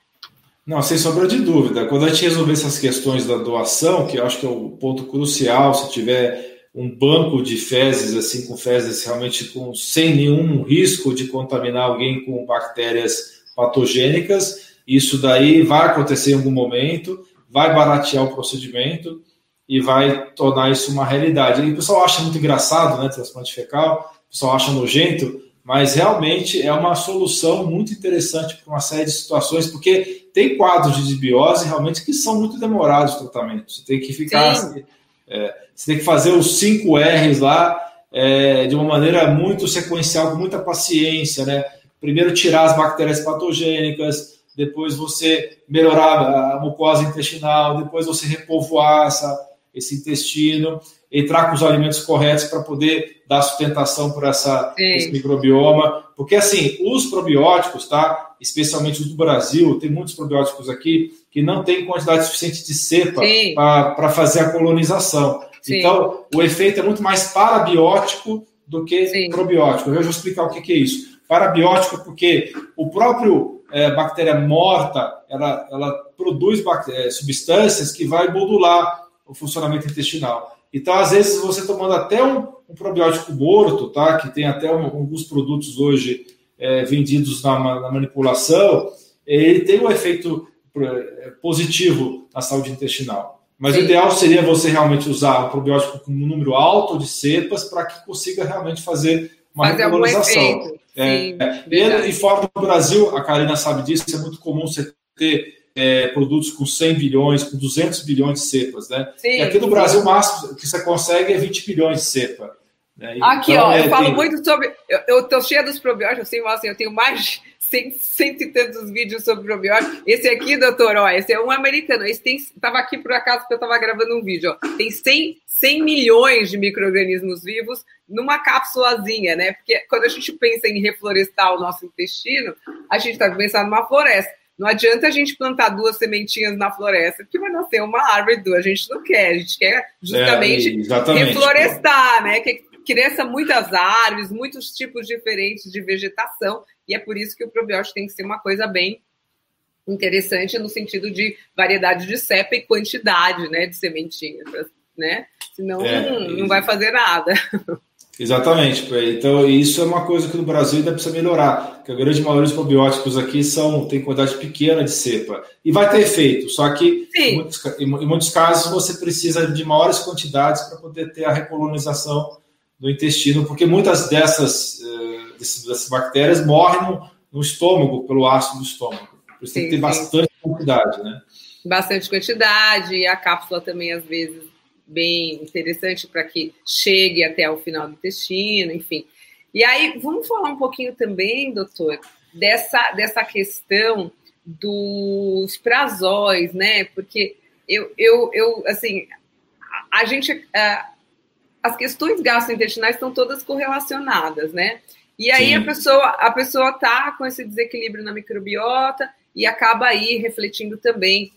Não, sem sombra de dúvida. Quando a gente resolver essas questões da doação, que eu acho que é o ponto crucial, se tiver um banco de fezes, assim, com fezes realmente com, sem nenhum risco de contaminar alguém com bactérias patogênicas. Isso daí vai acontecer em algum momento, vai baratear o procedimento e vai tornar isso uma realidade. E o pessoal acha muito engraçado, né, transplante fecal, o pessoal acha nojento, mas realmente é uma solução muito interessante para uma série de situações, porque tem quadros de desbiose realmente que são muito demorados o tratamento. Você tem que ficar. É, você tem que fazer os 5 R's lá é, de uma maneira muito sequencial, com muita paciência, né? Primeiro tirar as bactérias patogênicas, depois você melhorar a mucosa intestinal, depois você repovoar essa, esse intestino, entrar com os alimentos corretos para poder dar sustentação para essa, esse microbioma. Porque, assim, os probióticos, tá? Especialmente os do Brasil, tem muitos probióticos aqui que não tem quantidade suficiente de cepa para fazer a colonização. Sim. Então, o efeito é muito mais parabiótico do que Sim. probiótico. Eu já vou explicar o que, que é isso. Parabiótico porque o próprio é, bactéria morta, ela, ela produz é, substâncias que vai modular o funcionamento intestinal. Então, às vezes, você tomando até um, um probiótico morto, tá? que tem até um, alguns produtos hoje é, vendidos na, na, manipulação, ele tem um efeito é, positivo na saúde intestinal. Mas Sim. o ideal seria você realmente usar o probiótico com um número alto de cepas para que consiga realmente fazer uma fazer regularização. É, e, e fora do Brasil, a Karina sabe disso, é muito comum você ter é, produtos com 100 bilhões, com 200 bilhões de cepas, né? Sim, e aqui no Brasil, o máximo que você consegue é 20 bilhões de cepa.
Né? Aqui, então, ó, é, eu falo tem... muito sobre. Eu, estou cheia dos probióticos, assim, assim, eu tenho mais de 100, cento e tantos vídeos sobre probióticos. Esse aqui, doutor, ó, esse é um americano. Esse tem. Estava aqui por acaso porque eu estava gravando um vídeo, ó. Tem 100, 100 milhões de micro-organismos vivos numa cápsulazinha, né? Porque quando a gente pensa em reflorestar o nosso intestino, a gente está pensando numa floresta. Não adianta a gente plantar duas sementinhas na floresta, porque vai nascer uma árvore duas. A gente não quer, a gente quer justamente é, reflorestar, né? Que cresça muitas árvores, muitos tipos diferentes de vegetação, e é por isso que o probiótico tem que ser uma coisa bem interessante no sentido de variedade de cepa e quantidade, né, de sementinhas, né? Senão é, não, não vai fazer nada.
Exatamente. Então, isso é uma coisa que no Brasil ainda precisa melhorar, que a grande maioria dos probióticos aqui são tem quantidade pequena de cepa. E vai ter efeito, só que em muitos, em muitos, casos você precisa de maiores quantidades para poder ter a recolonização do intestino, porque muitas dessas, uh, dessas bactérias morrem no, no, estômago, pelo ácido do estômago. Por isso sim, tem que ter sim. bastante quantidade, né?
Bastante quantidade, e a cápsula também, às vezes, bem interessante para que chegue até o final do intestino, enfim. E aí, vamos falar um pouquinho também, doutor, dessa, dessa questão dos prazóis, né? Porque eu, eu, eu assim, a gente. As questões gastrointestinais estão todas correlacionadas, né? E aí Sim. a pessoa a pessoa tá com esse desequilíbrio na microbiota e acaba aí refletindo também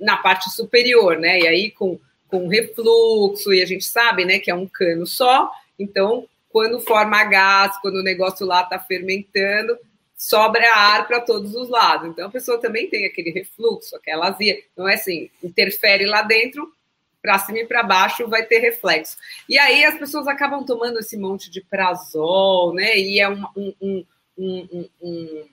na parte superior, né? E aí com, com refluxo, e a gente sabe, né, que é um cano só, então quando forma gás, quando o negócio lá está fermentando, sobra ar para todos os lados. Então a pessoa também tem aquele refluxo, aquela azia. Não é assim, interfere lá dentro, para cima e para baixo vai ter reflexo. E aí as pessoas acabam tomando esse monte de prazol, né? E é um, um, um, um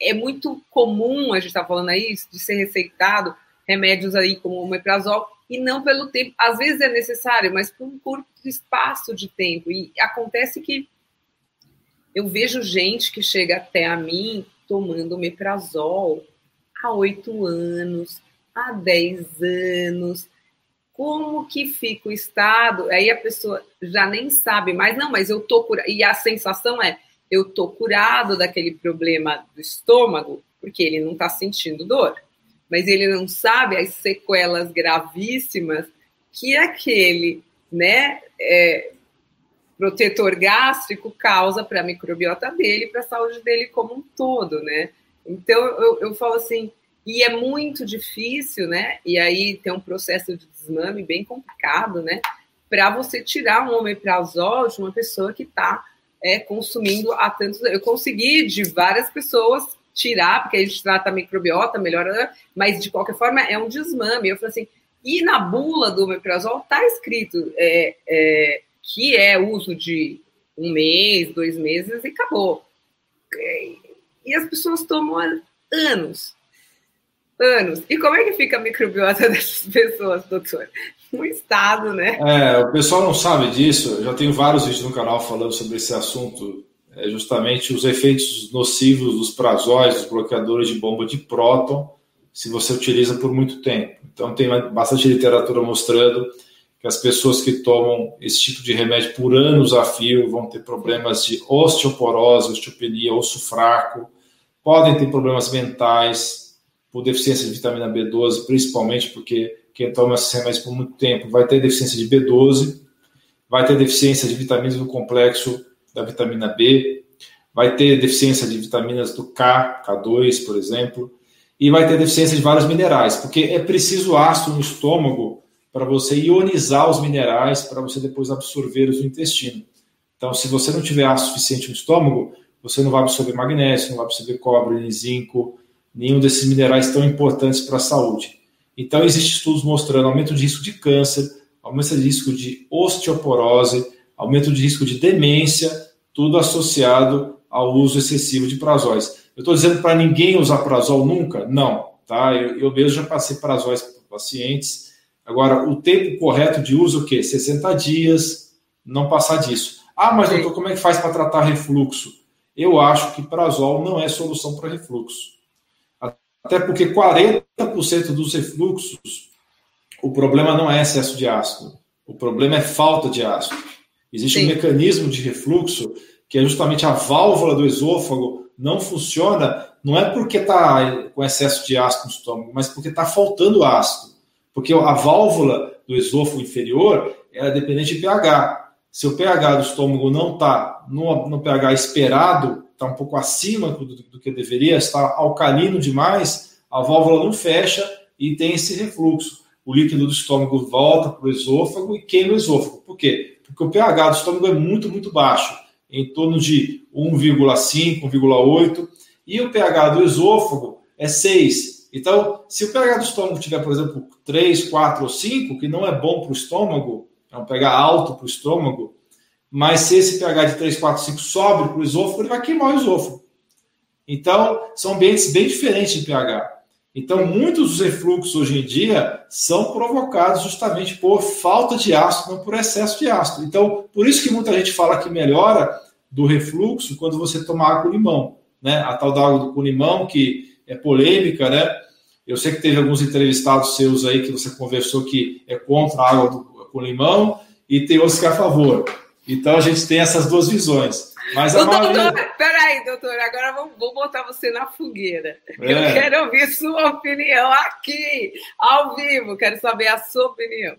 é muito comum, a gente está falando aí, de ser receitado remédios aí como o omeprazol, e não pelo tempo. Às vezes é necessário, mas por um curto espaço de tempo. E acontece que eu vejo gente que chega até a mim tomando omeprazol há oito anos, há dez anos, como que fica o estado? Aí a pessoa já nem sabe mais, não, mas eu tô curado. E a sensação é, eu tô curado daquele problema do estômago, porque ele não está sentindo dor. Mas ele não sabe as sequelas gravíssimas que aquele, né, é, protetor gástrico causa para a microbiota dele, para a saúde dele como um todo, né? Então eu, eu falo assim, e é muito difícil, né? E aí tem um processo de desmame bem complicado, né? Para você tirar um omeprazol de uma pessoa que está é, consumindo há tantos Eu consegui de várias pessoas tirar, porque a gente trata a microbiota, melhora, mas de qualquer forma é um desmame. Eu falei assim, e na bula do omeprazol está escrito é, é, que é uso de um mês, dois meses e acabou. E as pessoas tomam anos anos. E como é que fica a microbiota dessas pessoas, doutor? Um estado, né?
É, o pessoal não sabe disso. Eu já tenho vários vídeos no canal falando sobre esse assunto. É justamente os efeitos nocivos dos prazóis, dos bloqueadores de bomba de próton, se você utiliza por muito tempo. Então, tem bastante literatura mostrando que as pessoas que tomam esse tipo de remédio por anos a fio vão ter problemas de osteoporose, osteopenia, osso fraco, podem ter problemas mentais, por deficiência de vitamina B12, principalmente porque quem toma esses remédios por muito tempo vai ter deficiência de B12, vai ter deficiência de vitaminas do complexo da vitamina B, vai ter deficiência de vitaminas do K, K2, por exemplo, e vai ter deficiência de vários minerais, porque é preciso ácido no estômago para você ionizar os minerais para você depois absorver os no intestino. Então, se você não tiver ácido suficiente no estômago, você não vai absorver magnésio, não vai absorver cobre, nem zinco, nenhum desses minerais tão importantes para a saúde. Então, existem estudos mostrando aumento de risco de câncer, aumento de risco de osteoporose, aumento de risco de demência, tudo associado ao uso excessivo de prazóis. Eu estou dizendo para ninguém usar prazol nunca? Não. tá? Eu, eu mesmo já passei as para pacientes. Agora, o tempo correto de uso, o quê? 60 dias, não passar disso. Ah, mas doutor, como é que faz para tratar refluxo? Eu acho que prazol não é solução para refluxo. Até porque 40% dos refluxos, o problema não é excesso de ácido, o problema é falta de ácido. Existe Sim. um mecanismo de refluxo que é justamente a válvula do esôfago não funciona, não é porque está com excesso de ácido no estômago, mas porque está faltando ácido. Porque a válvula do esôfago inferior é dependente de pH. Se o pH do estômago não está no, no, pH esperado, está um pouco acima do, do que deveria, está alcalino demais, a válvula não fecha e tem esse refluxo. O líquido do estômago volta para o esôfago e queima o esôfago. Por quê? Porque o pH do estômago é muito, muito baixo em torno de 1,5, 1,8, e o pH do esôfago é 6. Então, se o pH do estômago tiver, por exemplo, 3, 4 ou 5, que não é bom para o estômago, é um pH alto para o estômago, mas se esse pH de 3, 4, 5 sobe para o esôfago, ele vai queimar o esôfago. Então, são ambientes bem diferentes de pH. Então, muitos dos refluxos hoje em dia são provocados justamente por falta de ácido, não por excesso de ácido. Então, por isso que muita gente fala que melhora do refluxo quando você toma água com limão, né? A tal da água com limão, que é polêmica, né? Eu sei que teve alguns entrevistados seus aí que você conversou que é contra a água do, com limão e tem outros que é a favor. Então, a gente tem essas duas visões. Mas a
doutor, maioria... Peraí, doutor, agora vou, vou botar você na fogueira. É. Eu quero ouvir sua opinião aqui, ao vivo. Quero saber a sua opinião.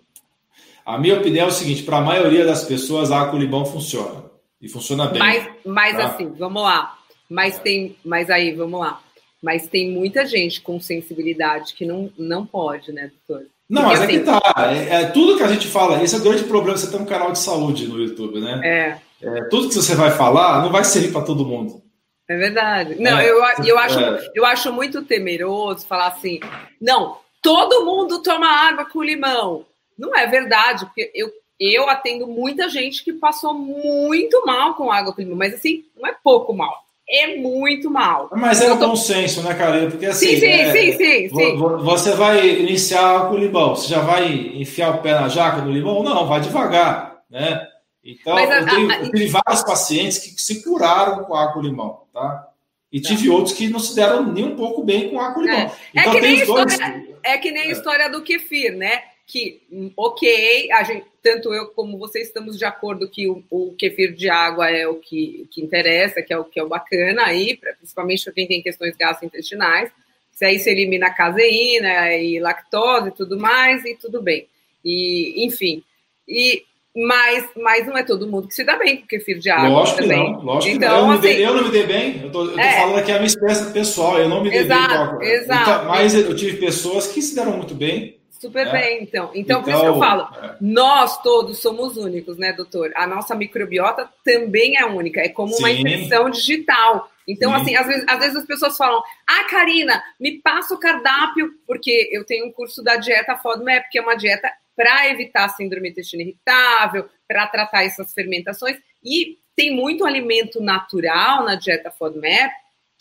A minha opinião é o seguinte: para a maioria das pessoas, a limão funciona. E funciona bem.
Mas, mas tá? assim, vamos lá. Mas é. tem. Mas aí, vamos lá. Mas tem muita gente com sensibilidade que não, não pode, né, doutor?
Não, Porque, mas assim, é que assim, tá. É, é, tudo que a gente fala, esse é o grande problema. Você tem um canal de saúde no YouTube, né?
É
é, tudo que você vai falar não vai servir para todo mundo.
É verdade. Não, é, eu, eu, acho, é. eu acho muito temeroso falar assim, não, todo mundo toma água com limão. Não é verdade, porque eu, eu atendo muita gente que passou muito mal com água com limão, mas assim, não é pouco mal. É muito mal.
Mas é o tô... bom senso, né, Karina? Porque assim. Sim, sim, é, sim, sim, sim. Você vai iniciar com limão. Você já vai enfiar o pé na jaca do limão? Não, vai devagar, né? Então, Mas, eu, tenho, eu tive vários pacientes que se curaram com água limão, tá? E tive tá. outros que não se deram nem um pouco bem com água limão. É,
então, é que nem dois... história, é que nem a história do kefir, né? Que, hum, ok, a gente, tanto eu como você estamos de acordo que o, o kefir de água é o que, que interessa, que é o que é o bacana aí, pra, principalmente para quem tem questões gastrointestinais. Se aí se elimina a caseína e lactose e tudo mais, e tudo bem. E, enfim. E mas, mas não é todo mundo que se dá bem com kefir de água
lógico também. Que não, lógico então, que não. Eu, assim, dei, eu não me dei bem, eu tô, eu tô é, falando aqui a minha experiência pessoal, eu não me dei exato, bem água. Exato. Então, mas eu tive pessoas que se deram muito bem.
Super é. bem, então. então. Então, por isso que eu então, falo, é. nós todos somos únicos, né, doutor? A nossa microbiota também é única, é como Sim. uma impressão digital. Então, Sim. assim, às vezes, às vezes as pessoas falam, ah, Karina, me passa o cardápio, porque eu tenho um curso da dieta FODMAP, que é uma dieta para evitar síndrome intestino irritável, para tratar essas fermentações. E tem muito alimento natural na dieta FODMAP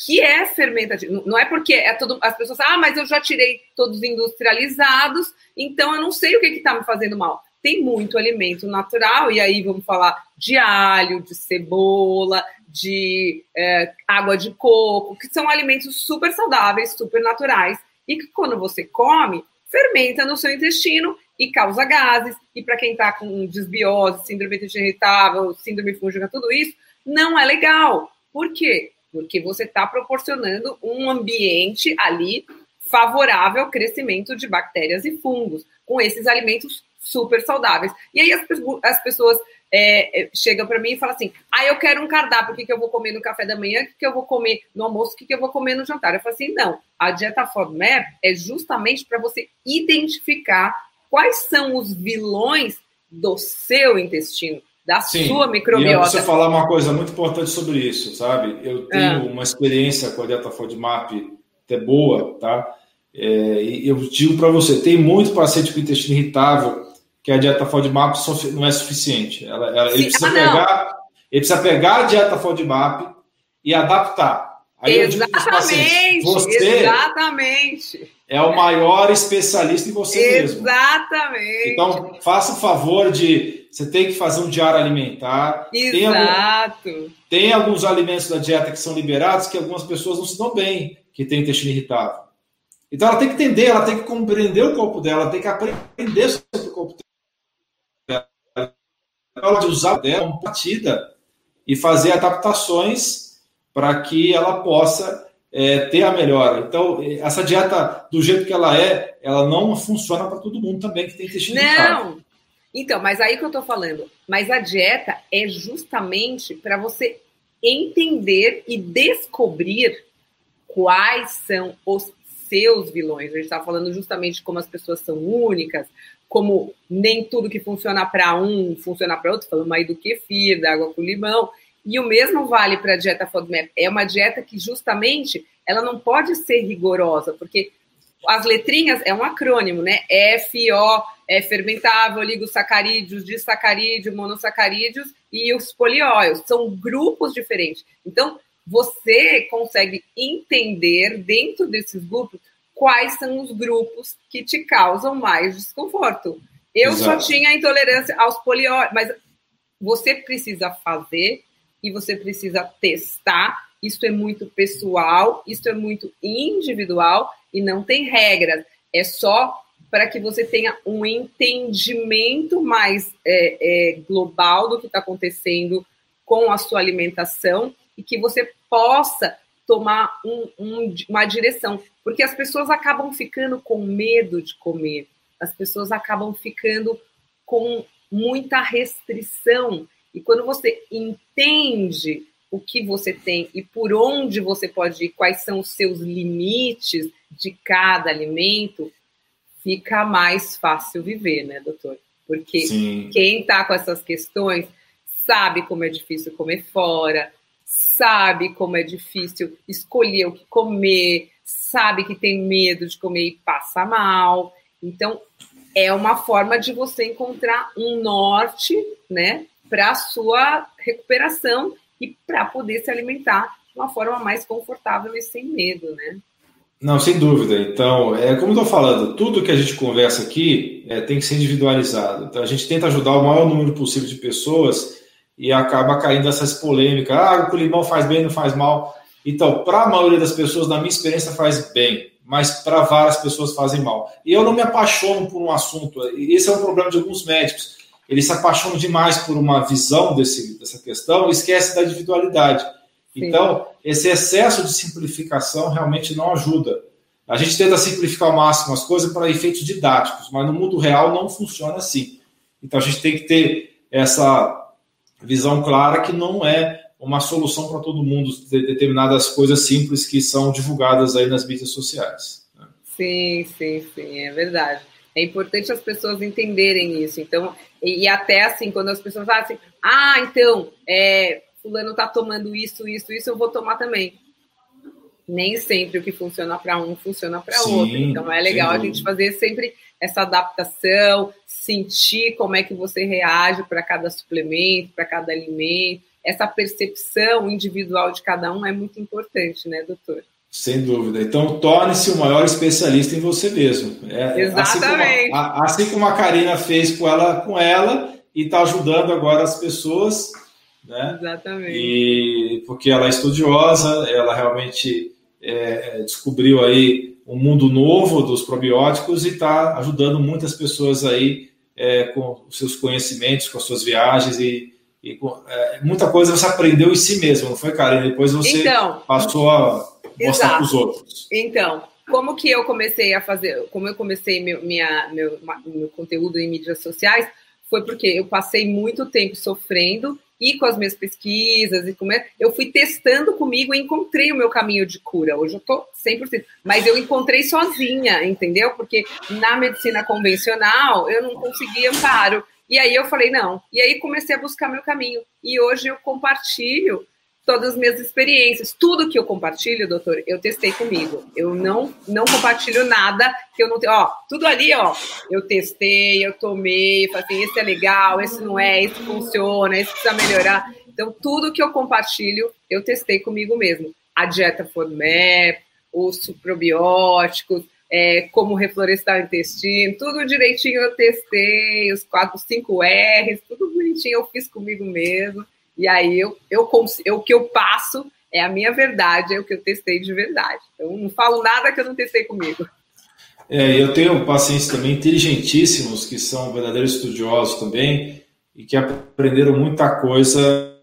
que é fermentativo. Não é porque é todo, as pessoas ah, mas eu já tirei todos industrializados, então eu não sei o que está me fazendo mal. Tem muito alimento natural, e aí vamos falar de alho, de cebola, de é, água de coco, que são alimentos super saudáveis, super naturais, e que quando você come, fermenta no seu intestino e causa gases. E para quem está com desbiose, síndrome irritável, síndrome fúngica, tudo isso, não é legal. Por quê? Porque você está proporcionando um ambiente ali favorável ao crescimento de bactérias e fungos, com esses alimentos super saudáveis. E aí as, as pessoas é, é, chegam para mim e falam assim: ah, eu quero um cardápio, o que, que eu vou comer no café da manhã, o que, que eu vou comer no almoço, o que, que eu vou comer no jantar. Eu falo assim: não, a dieta FODMAP é justamente para você identificar quais são os vilões do seu intestino, da Sim, sua microbiota. E eu
preciso falar uma coisa muito importante sobre isso, sabe? Eu tenho ah. uma experiência com a dieta FODMAP até boa, tá? É, e eu digo para você, tem muito paciente com intestino irritável que a dieta FODMAP não é suficiente. Ela, ela, ele, precisa ah, pegar, ele precisa pegar a dieta FODMAP e adaptar. Aí
exatamente, você exatamente.
É o maior especialista em você
exatamente.
mesmo.
Exatamente.
Então, faça o favor de. Você tem que fazer um diário alimentar.
Exato.
Tem, algum, tem alguns alimentos da dieta que são liberados que algumas pessoas não se dão bem, que tem intestino irritável. Então, ela tem que entender, ela tem que compreender o corpo dela, ela tem que aprender sobre o corpo dela. Ela pode usar dela como partida e fazer adaptações para que ela possa é, ter a melhora. Então, essa dieta, do jeito que ela é, ela não funciona para todo mundo também que tem intestino
Não! Então, mas aí que eu estou falando. Mas a dieta é justamente para você entender e descobrir quais são os seus vilões. A gente está falando justamente como as pessoas são únicas, como nem tudo que funciona para um funciona para outro. Falando aí do kefir, da água com limão. E o mesmo vale para a dieta FODMAP. É uma dieta que justamente ela não pode ser rigorosa, porque as letrinhas é um acrônimo, né? FO é fermentável, oligosacarídeos, disacarídeo, monossacarídeos e os polióios. São grupos diferentes. Então, você consegue entender dentro desses grupos quais são os grupos que te causam mais desconforto. Eu Exato. só tinha intolerância aos polióios, mas você precisa fazer e você precisa testar. Isso é muito pessoal, isso é muito individual e não tem regras. É só para que você tenha um entendimento mais é, é, global do que está acontecendo com a sua alimentação e que você possa tomar um, um, uma direção. Porque as pessoas acabam ficando com medo de comer, as pessoas acabam ficando com muita restrição e quando você entende o que você tem e por onde você pode ir, quais são os seus limites de cada alimento, fica mais fácil viver, né, doutor? Porque Sim. quem está com essas questões sabe como é difícil comer fora, sabe como é difícil escolher o que comer, sabe que tem medo de comer e passa mal. Então, é uma forma de você encontrar um norte, né, para a sua recuperação e para poder se alimentar de uma forma mais confortável e sem medo, né?
Não, sem dúvida. Então, é como estou falando, tudo que a gente conversa aqui é, tem que ser individualizado. Então, a gente tenta ajudar o maior número possível de pessoas e acaba caindo nessas polêmicas. Ah, o limão faz bem, não faz mal. Então, para a maioria das pessoas, na minha experiência, faz bem, mas para várias pessoas fazem mal. E eu não me apaixono por um assunto. Esse é um problema de alguns médicos ele se apaixona demais por uma visão desse, dessa questão e esquece da individualidade. Sim. Então, esse excesso de simplificação realmente não ajuda. A gente tenta simplificar ao máximo as coisas para efeitos didáticos, mas no mundo real não funciona assim. Então, a gente tem que ter essa visão clara que não é uma solução para todo mundo de determinadas coisas simples que são divulgadas aí nas mídias sociais.
Né? Sim, sim, sim, é verdade. É importante as pessoas entenderem isso. Então, e, e até assim, quando as pessoas falam assim, ah, então, é, fulano tá tomando isso, isso, isso, eu vou tomar também. Nem sempre o que funciona para um funciona para outro. Então é legal a gente fazer sempre essa adaptação, sentir como é que você reage para cada suplemento, para cada alimento. Essa percepção individual de cada um é muito importante, né, doutor?
Sem dúvida. Então, torne-se o maior especialista em você mesmo.
É, Exatamente.
Assim como, a, assim como a Karina fez com ela, com ela e está ajudando agora as pessoas. Né?
Exatamente.
E porque ela é estudiosa, ela realmente é, descobriu aí um mundo novo dos probióticos e está ajudando muitas pessoas aí é, com os seus conhecimentos, com as suas viagens e, e com, é, muita coisa você aprendeu em si mesmo, não foi, Karina? Depois você então, passou a mostrar para os outros.
Então, como que eu comecei a fazer, como eu comecei meu, minha, meu, meu conteúdo em mídias sociais, foi porque eu passei muito tempo sofrendo e com as minhas pesquisas e como é, eu fui testando comigo e encontrei o meu caminho de cura. Hoje eu tô 100%, mas eu encontrei sozinha, entendeu? Porque na medicina convencional eu não conseguia amparo. E aí eu falei, não. E aí comecei a buscar meu caminho. E hoje eu compartilho todas as minhas experiências. Tudo que eu compartilho, doutor, eu testei comigo. Eu não não compartilho nada que eu não tenho. Ó, tudo ali, ó, eu testei, eu tomei, falei assim, esse é legal, esse não é, esse funciona, esse precisa melhorar. Então, tudo que eu compartilho, eu testei comigo mesmo. a dieta FODMAP, os probióticos, é, como reflorestar o intestino, tudo direitinho eu testei, os quatro, cinco R's, tudo bonitinho eu fiz comigo mesmo. E aí eu, eu, eu, o que eu passo é a minha verdade, é o que eu testei de verdade. Eu não falo nada que eu não testei comigo.
É, eu tenho pacientes também inteligentíssimos que são verdadeiros estudiosos também e que aprenderam muita coisa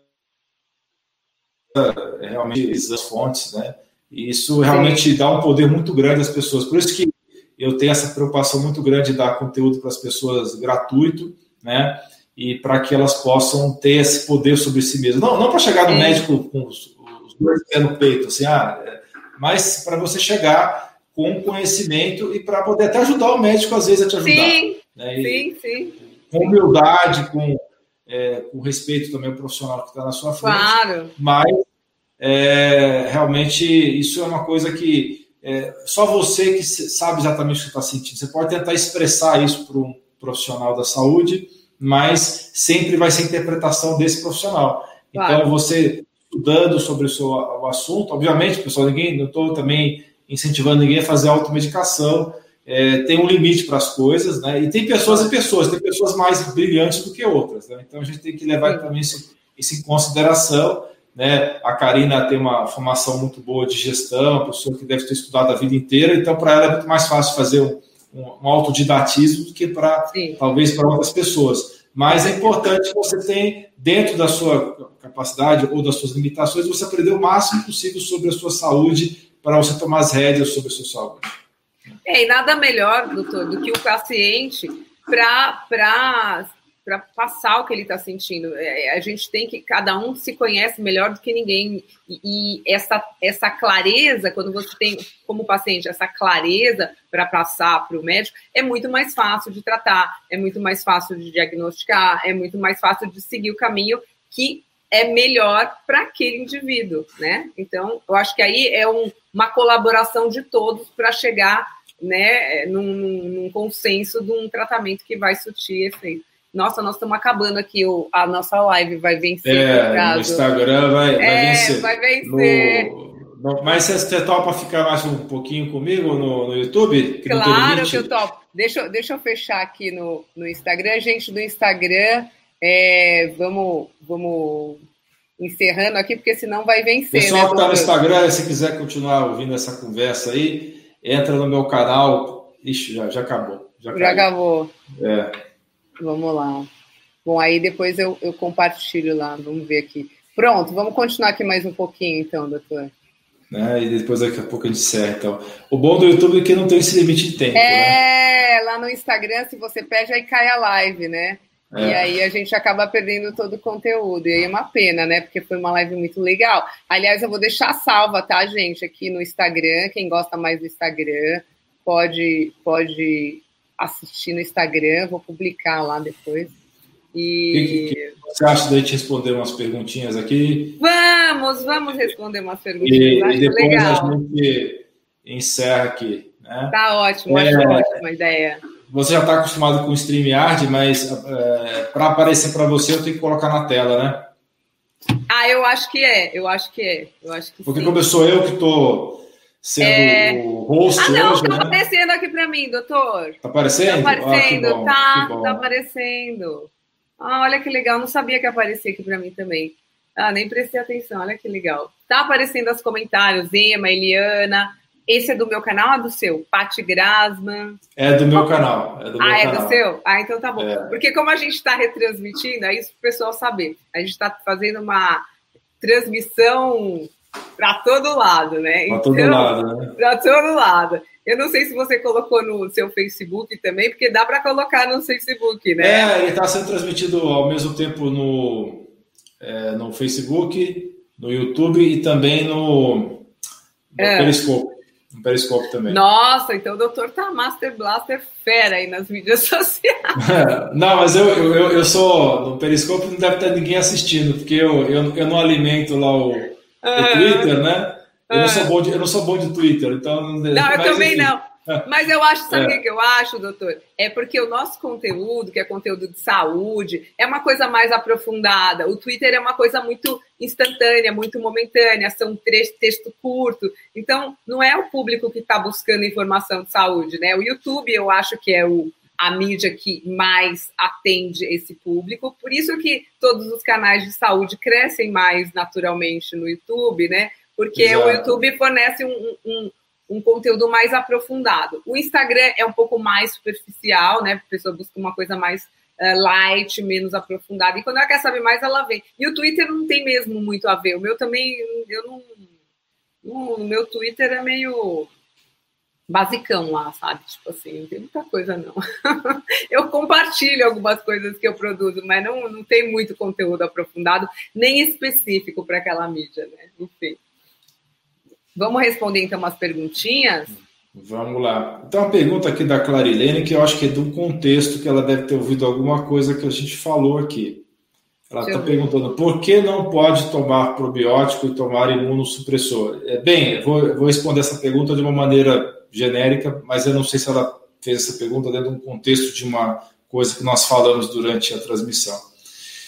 é, realmente as fontes, né? E isso realmente Sim. dá um poder muito grande às pessoas. Por isso que eu tenho essa preocupação muito grande de dar conteúdo para as pessoas gratuito, né? E para que elas possam ter esse poder sobre si mesmas. Não, não para chegar no médico com os, os dois pés no peito, assim, ah, é, mas para você chegar com conhecimento e para poder até ajudar o médico, às vezes, a te ajudar.
Sim, né? sim, sim.
Com humildade, com, é, com respeito também ao profissional que está na sua frente.
Claro.
Mas é, realmente isso é uma coisa que é, só você que sabe exatamente o que está sentindo. Você pode tentar expressar isso para um profissional da saúde, mas sempre vai ser interpretação desse profissional. Então, claro. Então, você estudando sobre o, seu, o assunto, obviamente, pessoal, ninguém, não estou também incentivando ninguém a fazer automedicação, é, tem um limite para as coisas, né? E tem pessoas e pessoas, tem pessoas mais brilhantes do que outras, né? Então a gente tem que levar também isso, isso em consideração né? A Karina tem uma formação muito boa de gestão, pessoa que deve ter estudado a vida inteira, então para ela é muito mais fácil fazer um, um, autodidatismo do que para talvez para outras pessoas. Mas é importante que você tenha, dentro da sua capacidade ou das suas limitações, você aprender o máximo possível sobre a sua saúde para você tomar as rédeas sobre a sua saúde.
É, e nada melhor, doutor, do que o paciente para para passar o que ele está sentindo. É, a gente tem que, cada um se conhece melhor do que ninguém. E, e essa, essa clareza, quando você tem, como paciente, essa clareza para passar para o médico, é muito mais fácil de tratar, é muito mais fácil de diagnosticar, é muito mais fácil de seguir o caminho que é melhor para aquele indivíduo, né? Então, eu acho que aí é um, uma colaboração de todos para chegar né, num, num consenso de um tratamento que vai surtir efeito. Nossa, nós estamos acabando aqui, o, a nossa live vai vencer.
É, no, Instagram vai, vai
é,
vencer.
Vai vencer.
No, no, mas você topa ficar mais um pouquinho comigo no, no YouTube?
Que claro que eu topo. Deixa, deixa eu fechar aqui no, no Instagram. Gente do Instagram, é, vamos, vamos encerrando aqui, porque senão vai vencer.
Pessoal né, que está no Instagram, se quiser continuar ouvindo essa conversa aí, entra no meu canal. Ixi, já, já acabou.
Já, já acabou.
É.
Vamos lá. Bom, aí depois eu, eu compartilho lá, vamos ver aqui. Pronto, vamos continuar aqui mais um pouquinho, então, doutor.
Né? E depois daqui a pouco a gente encerra. Então. O bom do YouTube é que não tem esse limite de tempo.
É, né? lá no Instagram, se você pede, aí cai a live, né? É. E aí a gente acaba perdendo todo o conteúdo. E aí é uma pena, né? Porque foi uma live muito legal. Aliás, eu vou deixar salva, tá, gente, aqui no Instagram. Quem gosta mais do Instagram pode, pode assistir no Instagram, vou publicar lá depois.
E... Que, que, você acha da gente responder umas perguntinhas aqui?
Vamos, vamos responder umas perguntinhas.
E, e depois legal. a gente encerra aqui. Né?
Tá ótimo, é, acho ótima ideia.
Você já está acostumado com o StreamYard, mas é, para aparecer para você eu tenho que colocar na tela, né?
Ah, eu acho que é, eu acho que é. Eu acho que
Porque sim. como eu sou eu que estou sendo é... o host
ah, não,
hoje,
tá
né?
aparecendo aqui para mim, doutor.
Tá aparecendo?
Tá aparecendo,
ah, bom,
tá, tá aparecendo. Ah, olha que legal, não sabia que aparecia aqui para mim também. Ah, nem prestei atenção, olha que legal. Tá aparecendo os comentários, Ema, Eliana. Esse é do meu canal ou é do seu? Pati Grasman.
É do meu canal. É do
ah,
meu
é
canal.
do seu? Ah, então tá bom. É. Porque como a gente está retransmitindo, é isso para o pessoal saber. A gente está fazendo uma transmissão para todo lado, né?
Para todo então, lado, né?
Para todo lado. Eu não sei se você colocou no seu Facebook também, porque dá para colocar no Facebook, né?
É, ele está sendo transmitido ao mesmo tempo no, é, no Facebook, no YouTube e também no, no é. Periscope. No Periscope também.
Nossa, então o doutor tá Master Blaster fera aí nas mídias sociais.
não, mas eu, eu, eu sou. No Periscope não deve ter ninguém assistindo, porque eu, eu, eu não alimento lá o do Twitter, né? Eu, não sou bom de, eu não sou bom de Twitter, então.
Não, eu também não. Mas eu acho, sabe o é. que eu acho, doutor? É porque o nosso conteúdo, que é conteúdo de saúde, é uma coisa mais aprofundada. O Twitter é uma coisa muito instantânea, muito momentânea, são texto curto. Então, não é o público que está buscando informação de saúde, né? O YouTube, eu acho que é o, a mídia que mais atende esse público. Por isso que todos os canais de saúde crescem mais naturalmente no YouTube, né? Porque Exato. o YouTube fornece um, um, um, conteúdo mais aprofundado. O Instagram é um pouco mais superficial, né? A pessoa busca uma coisa mais uh, light, menos aprofundada. E quando ela quer saber mais, ela vem. E o Twitter não tem mesmo muito a ver. O meu também, eu não. O meu Twitter é meio basicão lá, sabe? Tipo assim, não tem muita coisa não. eu compartilho algumas coisas que eu produzo, mas não, não tem muito conteúdo aprofundado, nem específico para aquela mídia, né? Enfim. Vamos responder então umas perguntinhas?
Vamos lá. Então, uma pergunta aqui da Clarilene, que eu acho que é do contexto que ela deve ter ouvido alguma coisa que a gente falou aqui. Ela está perguntando por que não pode tomar probiótico e tomar imunossupressor? É, bem, vou, vou responder essa pergunta de uma maneira genérica, mas eu não sei se ela fez essa pergunta dentro de um contexto de uma coisa que nós falamos durante a transmissão.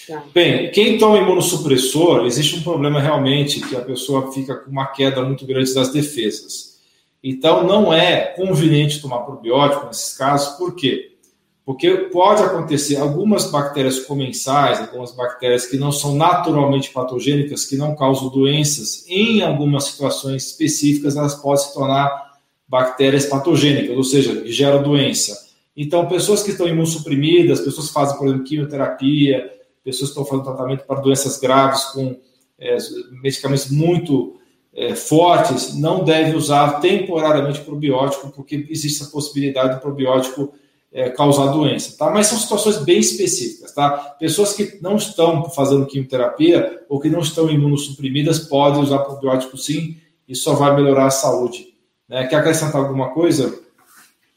Tá. Bem, quem toma imunossupressor, existe um problema realmente que a pessoa fica com uma queda muito grande das defesas. Então, não é conveniente tomar probiótico nesses casos, por quê? Porque pode acontecer algumas bactérias comensais, algumas bactérias que não são naturalmente patogênicas, que não causam doenças, em algumas situações específicas, elas podem se tornar bactérias patogênicas, ou seja, que geram doença. Então, pessoas que estão imunossuprimidas, pessoas que fazem, por exemplo, quimioterapia, pessoas que estão fazendo tratamento para doenças graves com é, medicamentos muito é, fortes, não devem usar temporariamente probiótico, porque existe a possibilidade do probiótico é, causar doença, tá? Mas são situações bem específicas, tá? Pessoas que não estão fazendo quimioterapia ou que não estão imunossuprimidas podem usar probiótico sim, e só vai melhorar a saúde né? Quer acrescentar alguma coisa?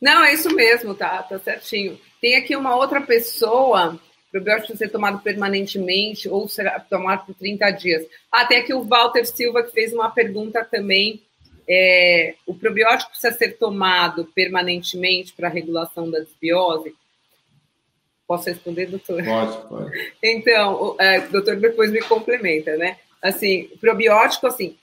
Não, é isso mesmo, tá, tá certinho. Tem aqui uma outra pessoa, probiótico ser tomado permanentemente ou será tomado por 30 dias. Ah, tem aqui o Walter Silva que fez uma pergunta também. É, o probiótico precisa ser tomado permanentemente para a regulação da desbiose? Posso responder, doutor?
Pode, pode.
Então, o é, doutor depois me complementa, né? Assim, probiótico, assim,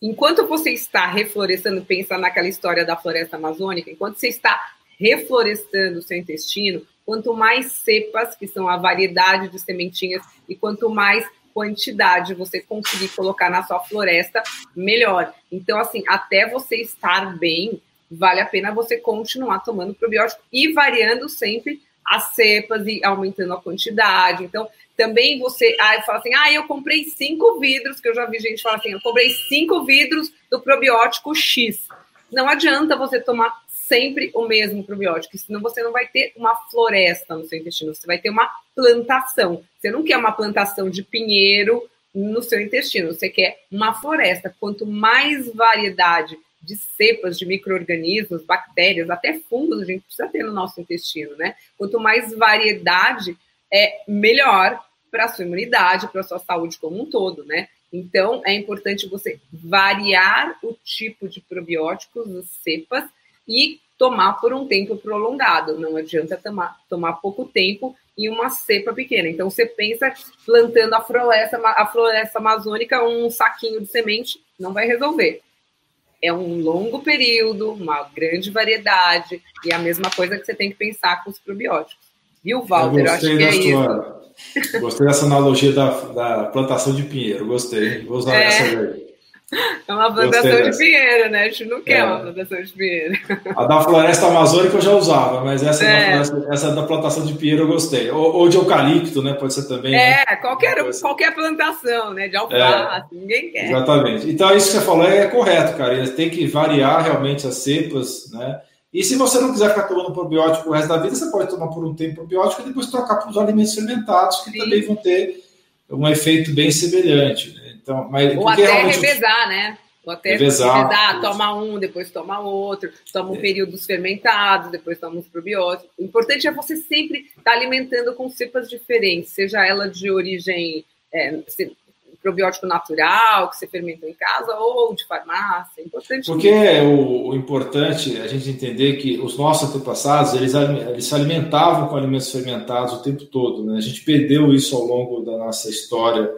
enquanto você está reflorestando, pensa naquela história da floresta amazônica, enquanto você está reflorestando o seu intestino, quanto mais cepas, que são a variedade de sementinhas, e quanto mais quantidade você conseguir colocar na sua floresta, melhor. Então, assim, até você estar bem, vale a pena você continuar tomando probiótico e variando sempre as cepas e aumentando a quantidade. Então, também você ah, fala assim: ah, eu comprei cinco vidros, que eu já vi gente falar assim: eu comprei cinco vidros do probiótico X. Não adianta você tomar sempre o mesmo probiótico, senão você não vai ter uma floresta no seu intestino, você vai ter uma plantação. Você não quer uma plantação de pinheiro no seu intestino, você quer uma floresta. Quanto mais variedade de cepas de micro-organismos, bactérias, até fungos a gente precisa ter no nosso intestino, né? Quanto mais variedade, é melhor para a sua imunidade, para a sua saúde como um todo, né? Então, é importante você variar o tipo de probióticos, as cepas, e tomar por um tempo prolongado. Não adianta tomar, tomar pouco tempo em uma cepa pequena. Então, você pensa plantando a floresta, a floresta amazônica, um saquinho de semente, não vai resolver. É um longo período, uma grande variedade, e é a mesma coisa que você tem que pensar com os probióticos. Viu, Walter? Eu, eu acho que é isso.
Gostei dessa analogia da, da plantação de pinheiro, gostei. Vou usar é. essa aí.
É uma plantação de pinheiro, né? A gente não quer é. uma plantação de pinheiro.
A da floresta amazônica eu já usava, mas essa, é. da, floresta, essa da plantação de pinheiro eu gostei. Ou, ou, de eucalipto, né? Pode ser também.
É, né? qualquer, qualquer plantação, né? De alface, é. ninguém quer.
Exatamente. Então, isso que você falou é correto, cara. Tem que variar realmente as cepas, né? E se você não quiser ficar tomando probiótico o resto da vida, você pode tomar por um tempo probiótico e depois trocar para os alimentos fermentados, que Sim. também vão ter um efeito bem semelhante. Né? Então, mas,
Ou até realmente... revezar, né? Ou até revezar, revezar toma um, depois toma outro, toma um é. período dos fermentados, depois toma os probióticos. O importante é você sempre estar tá alimentando com cepas diferentes, seja ela de origem é, probiótico natural que você fermentou em casa ou de farmácia? É importante.
Porque é o, o, importante a gente entender que os nossos antepassados eles, eles se alimentavam com alimentos fermentados o tempo todo. Né? A gente perdeu isso ao longo da nossa história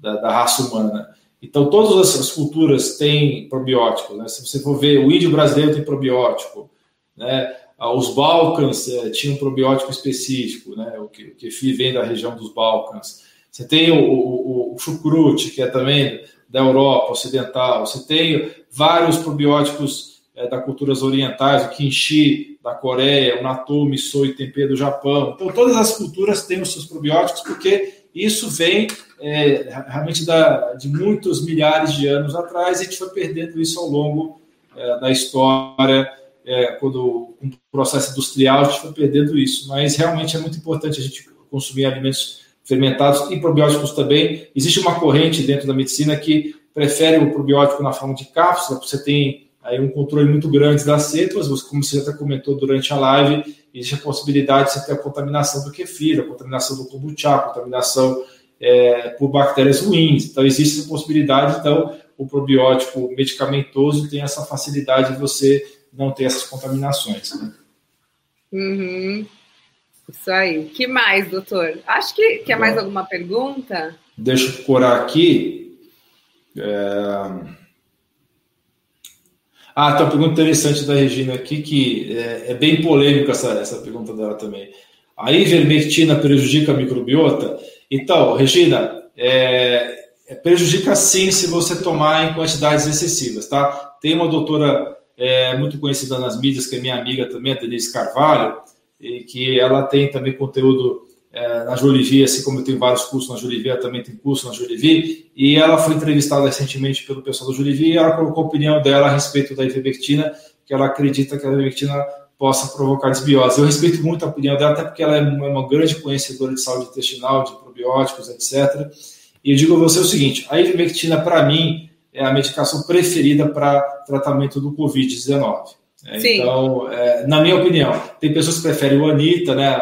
da, da raça humana. Então, todas as culturas têm probiótico. Né? Se você for ver, o índio brasileiro tem probiótico. Né? Ah, os Balcãs é, tinham um probiótico específico, né? o, que, o que vem da região dos Balcãs. Você tem o, o, o chucrute, que é também da Europa Ocidental. Você tem vários probióticos é, da culturas orientais, o kimchi da Coreia, o natto, miso e tempê do Japão. Então, todas as culturas têm os seus probióticos, porque isso vem é, realmente da, de muitos milhares de anos atrás e a gente foi perdendo isso ao longo é, da história. É, quando com o processo industrial a gente foi perdendo isso, mas realmente é muito importante a gente consumir alimentos fermentados e probióticos também. Existe uma corrente dentro da medicina que prefere o probiótico na forma de cápsula, você tem aí um controle muito grande das cepas, como você já comentou durante a live, existe a possibilidade de você ter a contaminação do kefir, a contaminação do kombucha, a contaminação é, por bactérias ruins. Então, existe essa possibilidade. Então, o probiótico medicamentoso tem essa facilidade de você não ter essas contaminações. Né?
Uhum. Isso aí. que mais, doutor? Acho que quer mais alguma pergunta?
Deixa eu procurar aqui. É... Ah, tem uma pergunta interessante da Regina aqui, que é, é bem polêmica essa, essa pergunta dela também. A ivermectina prejudica a microbiota? Então, Regina, é, é, prejudica sim se você tomar em quantidades excessivas, tá? Tem uma doutora é, muito conhecida nas mídias, que é minha amiga também, a Denise Carvalho, e que ela tem também conteúdo é, na Jolivie, assim como eu tenho vários cursos na Jolivie, ela também tem curso na Jolivie, e ela foi entrevistada recentemente pelo pessoal da Jolivie, e ela colocou a opinião dela a respeito da ivermectina, que ela acredita que a ivermectina possa provocar desbiose. Eu respeito muito a opinião dela, até porque ela é uma grande conhecedora de saúde intestinal, de probióticos, etc. E eu digo a você o seguinte, a ivermectina, para mim, é a medicação preferida para tratamento do Covid-19. É, então, é, na minha opinião, tem pessoas que preferem o Anita, né?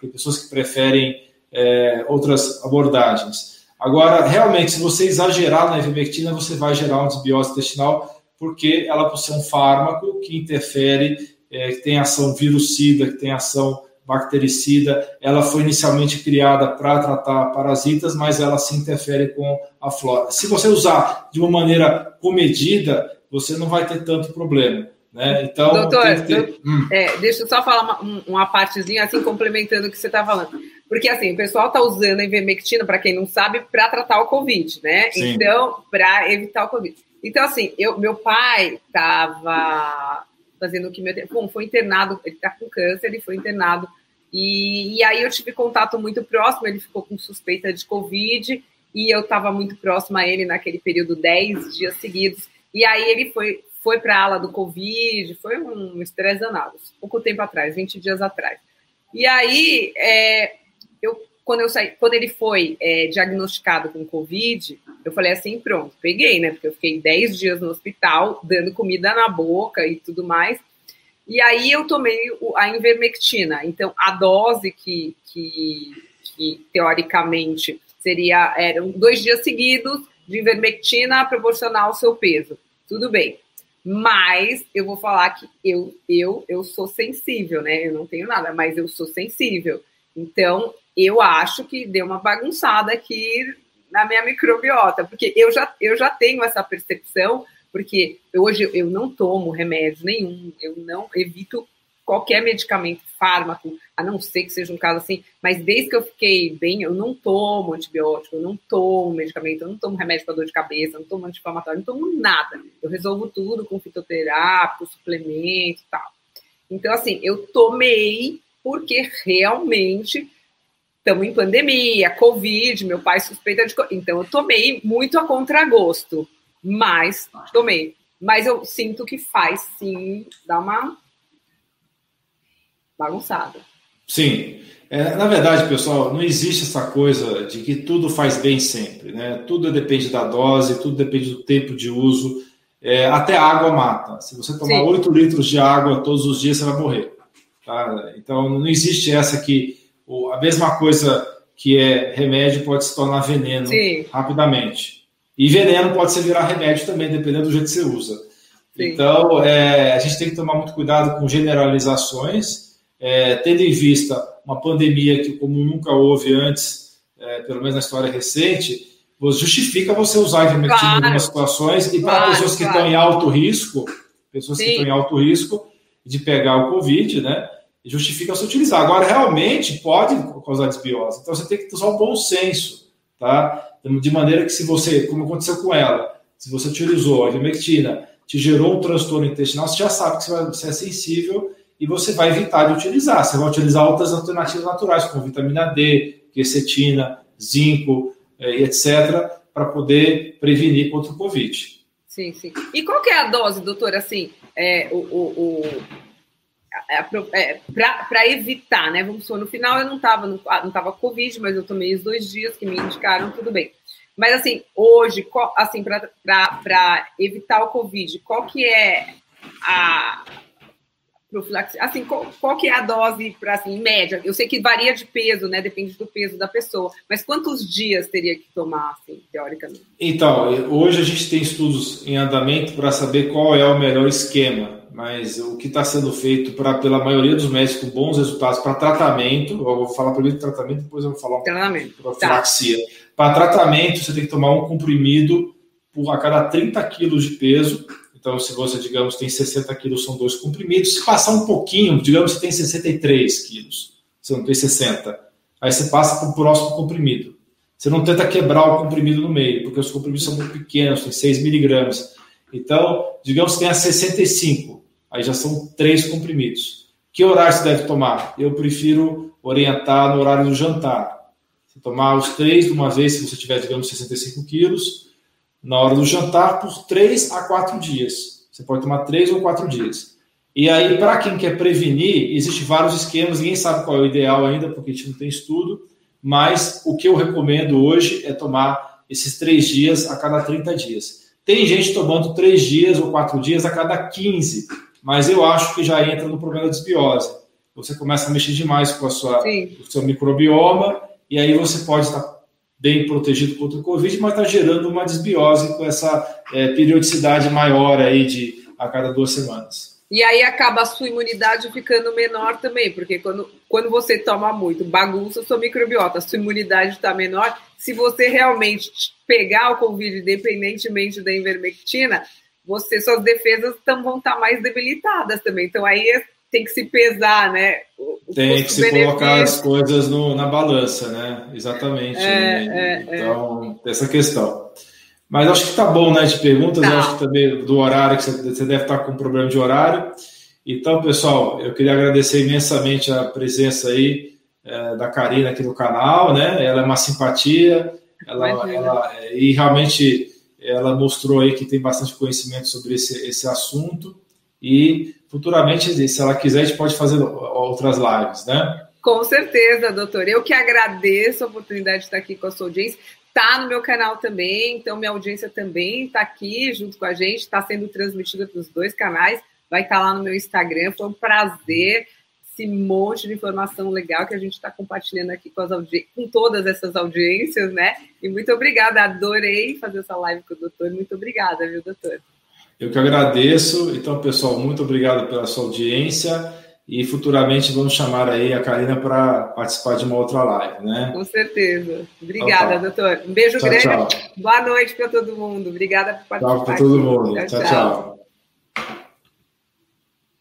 Tem pessoas que preferem é, outras abordagens. Agora, realmente, se você exagerar na ivermectina, você vai gerar uma desbiose intestinal, porque ela, por ser um fármaco que interfere, é, que tem ação virucida, que tem ação bactericida, ela foi inicialmente criada para tratar parasitas, mas ela se interfere com a flora. Se você usar de uma maneira comedida, você não vai ter tanto problema. Né? Então,
doutor, ter... hum. é, deixa eu só falar uma, uma partezinha assim, complementando o que você está falando. Porque assim, o pessoal está usando a ivermectina, para quem não sabe, para tratar o Covid, né? Sim. Então, para evitar o Covid. Então, assim, eu, meu pai estava fazendo quimioterapia. Bom, foi internado, ele está com câncer, ele foi internado. E, e, aí eu tive contato muito próximo, ele ficou com suspeita de Covid, e eu estava muito próxima a ele naquele período, 10 dias seguidos. E aí ele foi, foi para a ala do Covid, foi um estresse danado, pouco tempo atrás, 20 dias atrás. E aí, é, eu, quando, eu saí, quando ele foi é, diagnosticado com Covid, eu falei assim, pronto, peguei, né? Porque eu fiquei 10 dias no hospital, dando comida na boca e tudo mais. E aí eu tomei a invermectina. Então, a dose que, que, que teoricamente seria, eram dois dias seguidos de invermectina proporcional ao seu peso. Tudo bem. Mas eu vou falar que eu, eu, eu sou sensível, né? Eu não tenho nada, mas eu sou sensível. Então, eu acho que deu uma bagunçada aqui na minha microbiota, porque eu já, eu já tenho essa percepção, porque hoje eu não tomo remédio nenhum, eu não evito qualquer medicamento, fármaco, a não ser que seja um caso assim, mas desde que eu fiquei bem, eu não tomo antibiótico, eu não tomo medicamento, eu não tomo remédio para dor de cabeça, eu não tomo anti-inflamatório, não tomo nada. Eu resolvo tudo com fitoterápico, suplemento e tal. Então, assim, eu tomei porque realmente estamos em pandemia, Covid, meu pai suspeita de. Então, eu tomei muito a contragosto, mas tomei. Mas eu sinto que faz sim, dá uma bagunçada.
Sim. É, na verdade, pessoal, não existe essa coisa de que tudo faz bem sempre, né? Tudo depende da dose, tudo depende do tempo de uso. É, até a água mata. Se você tomar Sim. 8 litros de água todos os dias, você vai morrer. Tá? Então, não existe essa que a mesma coisa que é remédio pode se tornar veneno Sim. rapidamente. E veneno pode se virar remédio também, dependendo do jeito que você usa. Sim. Então, é, a gente tem que tomar muito cuidado com generalizações, é, tendo em vista uma pandemia que, como nunca houve antes, é, pelo menos na história recente, justifica você usar ivermectina claro. em algumas situações e para pessoas que claro. estão em alto risco, pessoas Sim. que estão em alto risco de pegar o Covid, né? Justifica você utilizar. Agora, realmente pode causar desbiose. Então você tem que usar o bom senso, tá? De maneira que se você, como aconteceu com ela, se você utilizou a ivermectina, te gerou um transtorno intestinal, você já sabe que você, vai, você é sensível e você vai evitar de utilizar. Você vai utilizar outras alternativas naturais, como vitamina D, quercetina, zinco, eh, etc., para poder prevenir contra o Covid.
Sim, sim. E qual que é a dose, doutor? Assim, é, o, o, o é, para evitar, né? Vamos supor, no final eu não estava não, não tava Covid, mas eu tomei os dois dias que me indicaram, tudo bem. Mas assim, hoje, assim, para evitar o Covid, qual que é a, profilaxia. Assim, qual, qual que é a dose para assim, em média? Eu sei que varia de peso, né? Depende do peso da pessoa. Mas quantos dias teria que tomar, assim, teoricamente?
Então, hoje a gente tem estudos em andamento para saber qual é o melhor esquema. Mas o que está sendo feito pra, pela maioria dos médicos com bons resultados para tratamento, eu vou falar primeiro de tratamento, depois eu vou falar
tratamento. de
profilaxia. Tá. Para tratamento, você tem que tomar um comprimido por a cada 30 quilos de peso então, se você, digamos, tem 60 quilos, são dois comprimidos. Se passar um pouquinho, digamos que tem 63 quilos, você não tem 60. Aí você passa para o próximo comprimido. Você não tenta quebrar o comprimido no meio, porque os comprimidos são muito pequenos, tem 6 miligramas. Então, digamos que tenha 65, aí já são três comprimidos. Que horário você deve tomar? Eu prefiro orientar no horário do jantar. Você tomar os três de uma vez, se você tiver, digamos, 65 quilos, na hora do jantar por três a quatro dias. Você pode tomar três ou quatro dias. E aí, para quem quer prevenir, existem vários esquemas, ninguém sabe qual é o ideal ainda, porque a gente não tem estudo, mas o que eu recomendo hoje é tomar esses três dias a cada 30 dias. Tem gente tomando três dias ou quatro dias a cada 15, mas eu acho que já entra no problema da desbiose. Você começa a mexer demais com a sua, o seu microbioma, e aí você pode estar bem protegido contra o Covid, mas está gerando uma desbiose com essa é, periodicidade maior aí de a cada duas semanas.
E aí acaba a sua imunidade ficando menor também, porque quando, quando você toma muito, bagunça sua microbiota, sua imunidade está menor. Se você realmente pegar o Covid, independentemente da ivermectina, você, suas defesas tão, vão estar tá mais debilitadas também. Então aí é tem que se pesar, né?
O tem que se colocar as coisas no, na balança, né? Exatamente. É, né? é, então, é. essa questão. Mas acho que tá bom, né? De perguntas, tá. acho que também do horário, que você deve estar com problema de horário. Então, pessoal, eu queria agradecer imensamente a presença aí é, da Karina aqui no canal, né? Ela é uma simpatia, ela, ela, e realmente ela mostrou aí que tem bastante conhecimento sobre esse, esse assunto e futuramente, se ela quiser, a gente pode fazer outras lives, né?
Com certeza, doutor. Eu que agradeço a oportunidade de estar aqui com a sua audiência. Está no meu canal também, então minha audiência também está aqui junto com a gente, está sendo transmitida para os dois canais, vai estar tá lá no meu Instagram. Foi um prazer esse monte de informação legal que a gente está compartilhando aqui com, com todas essas audiências, né? E muito obrigada, adorei fazer essa live com o doutor. Muito obrigada, viu, doutor?
Eu que agradeço. Então, pessoal, muito obrigado pela sua audiência e futuramente vamos chamar aí a Karina para participar de uma outra live, né?
Com certeza. Obrigada, Opa. doutor. Um beijo tchau, grande. Tchau. Boa noite para todo mundo. Obrigada por participar.
Tchau para todo mundo. tchau. tchau. tchau.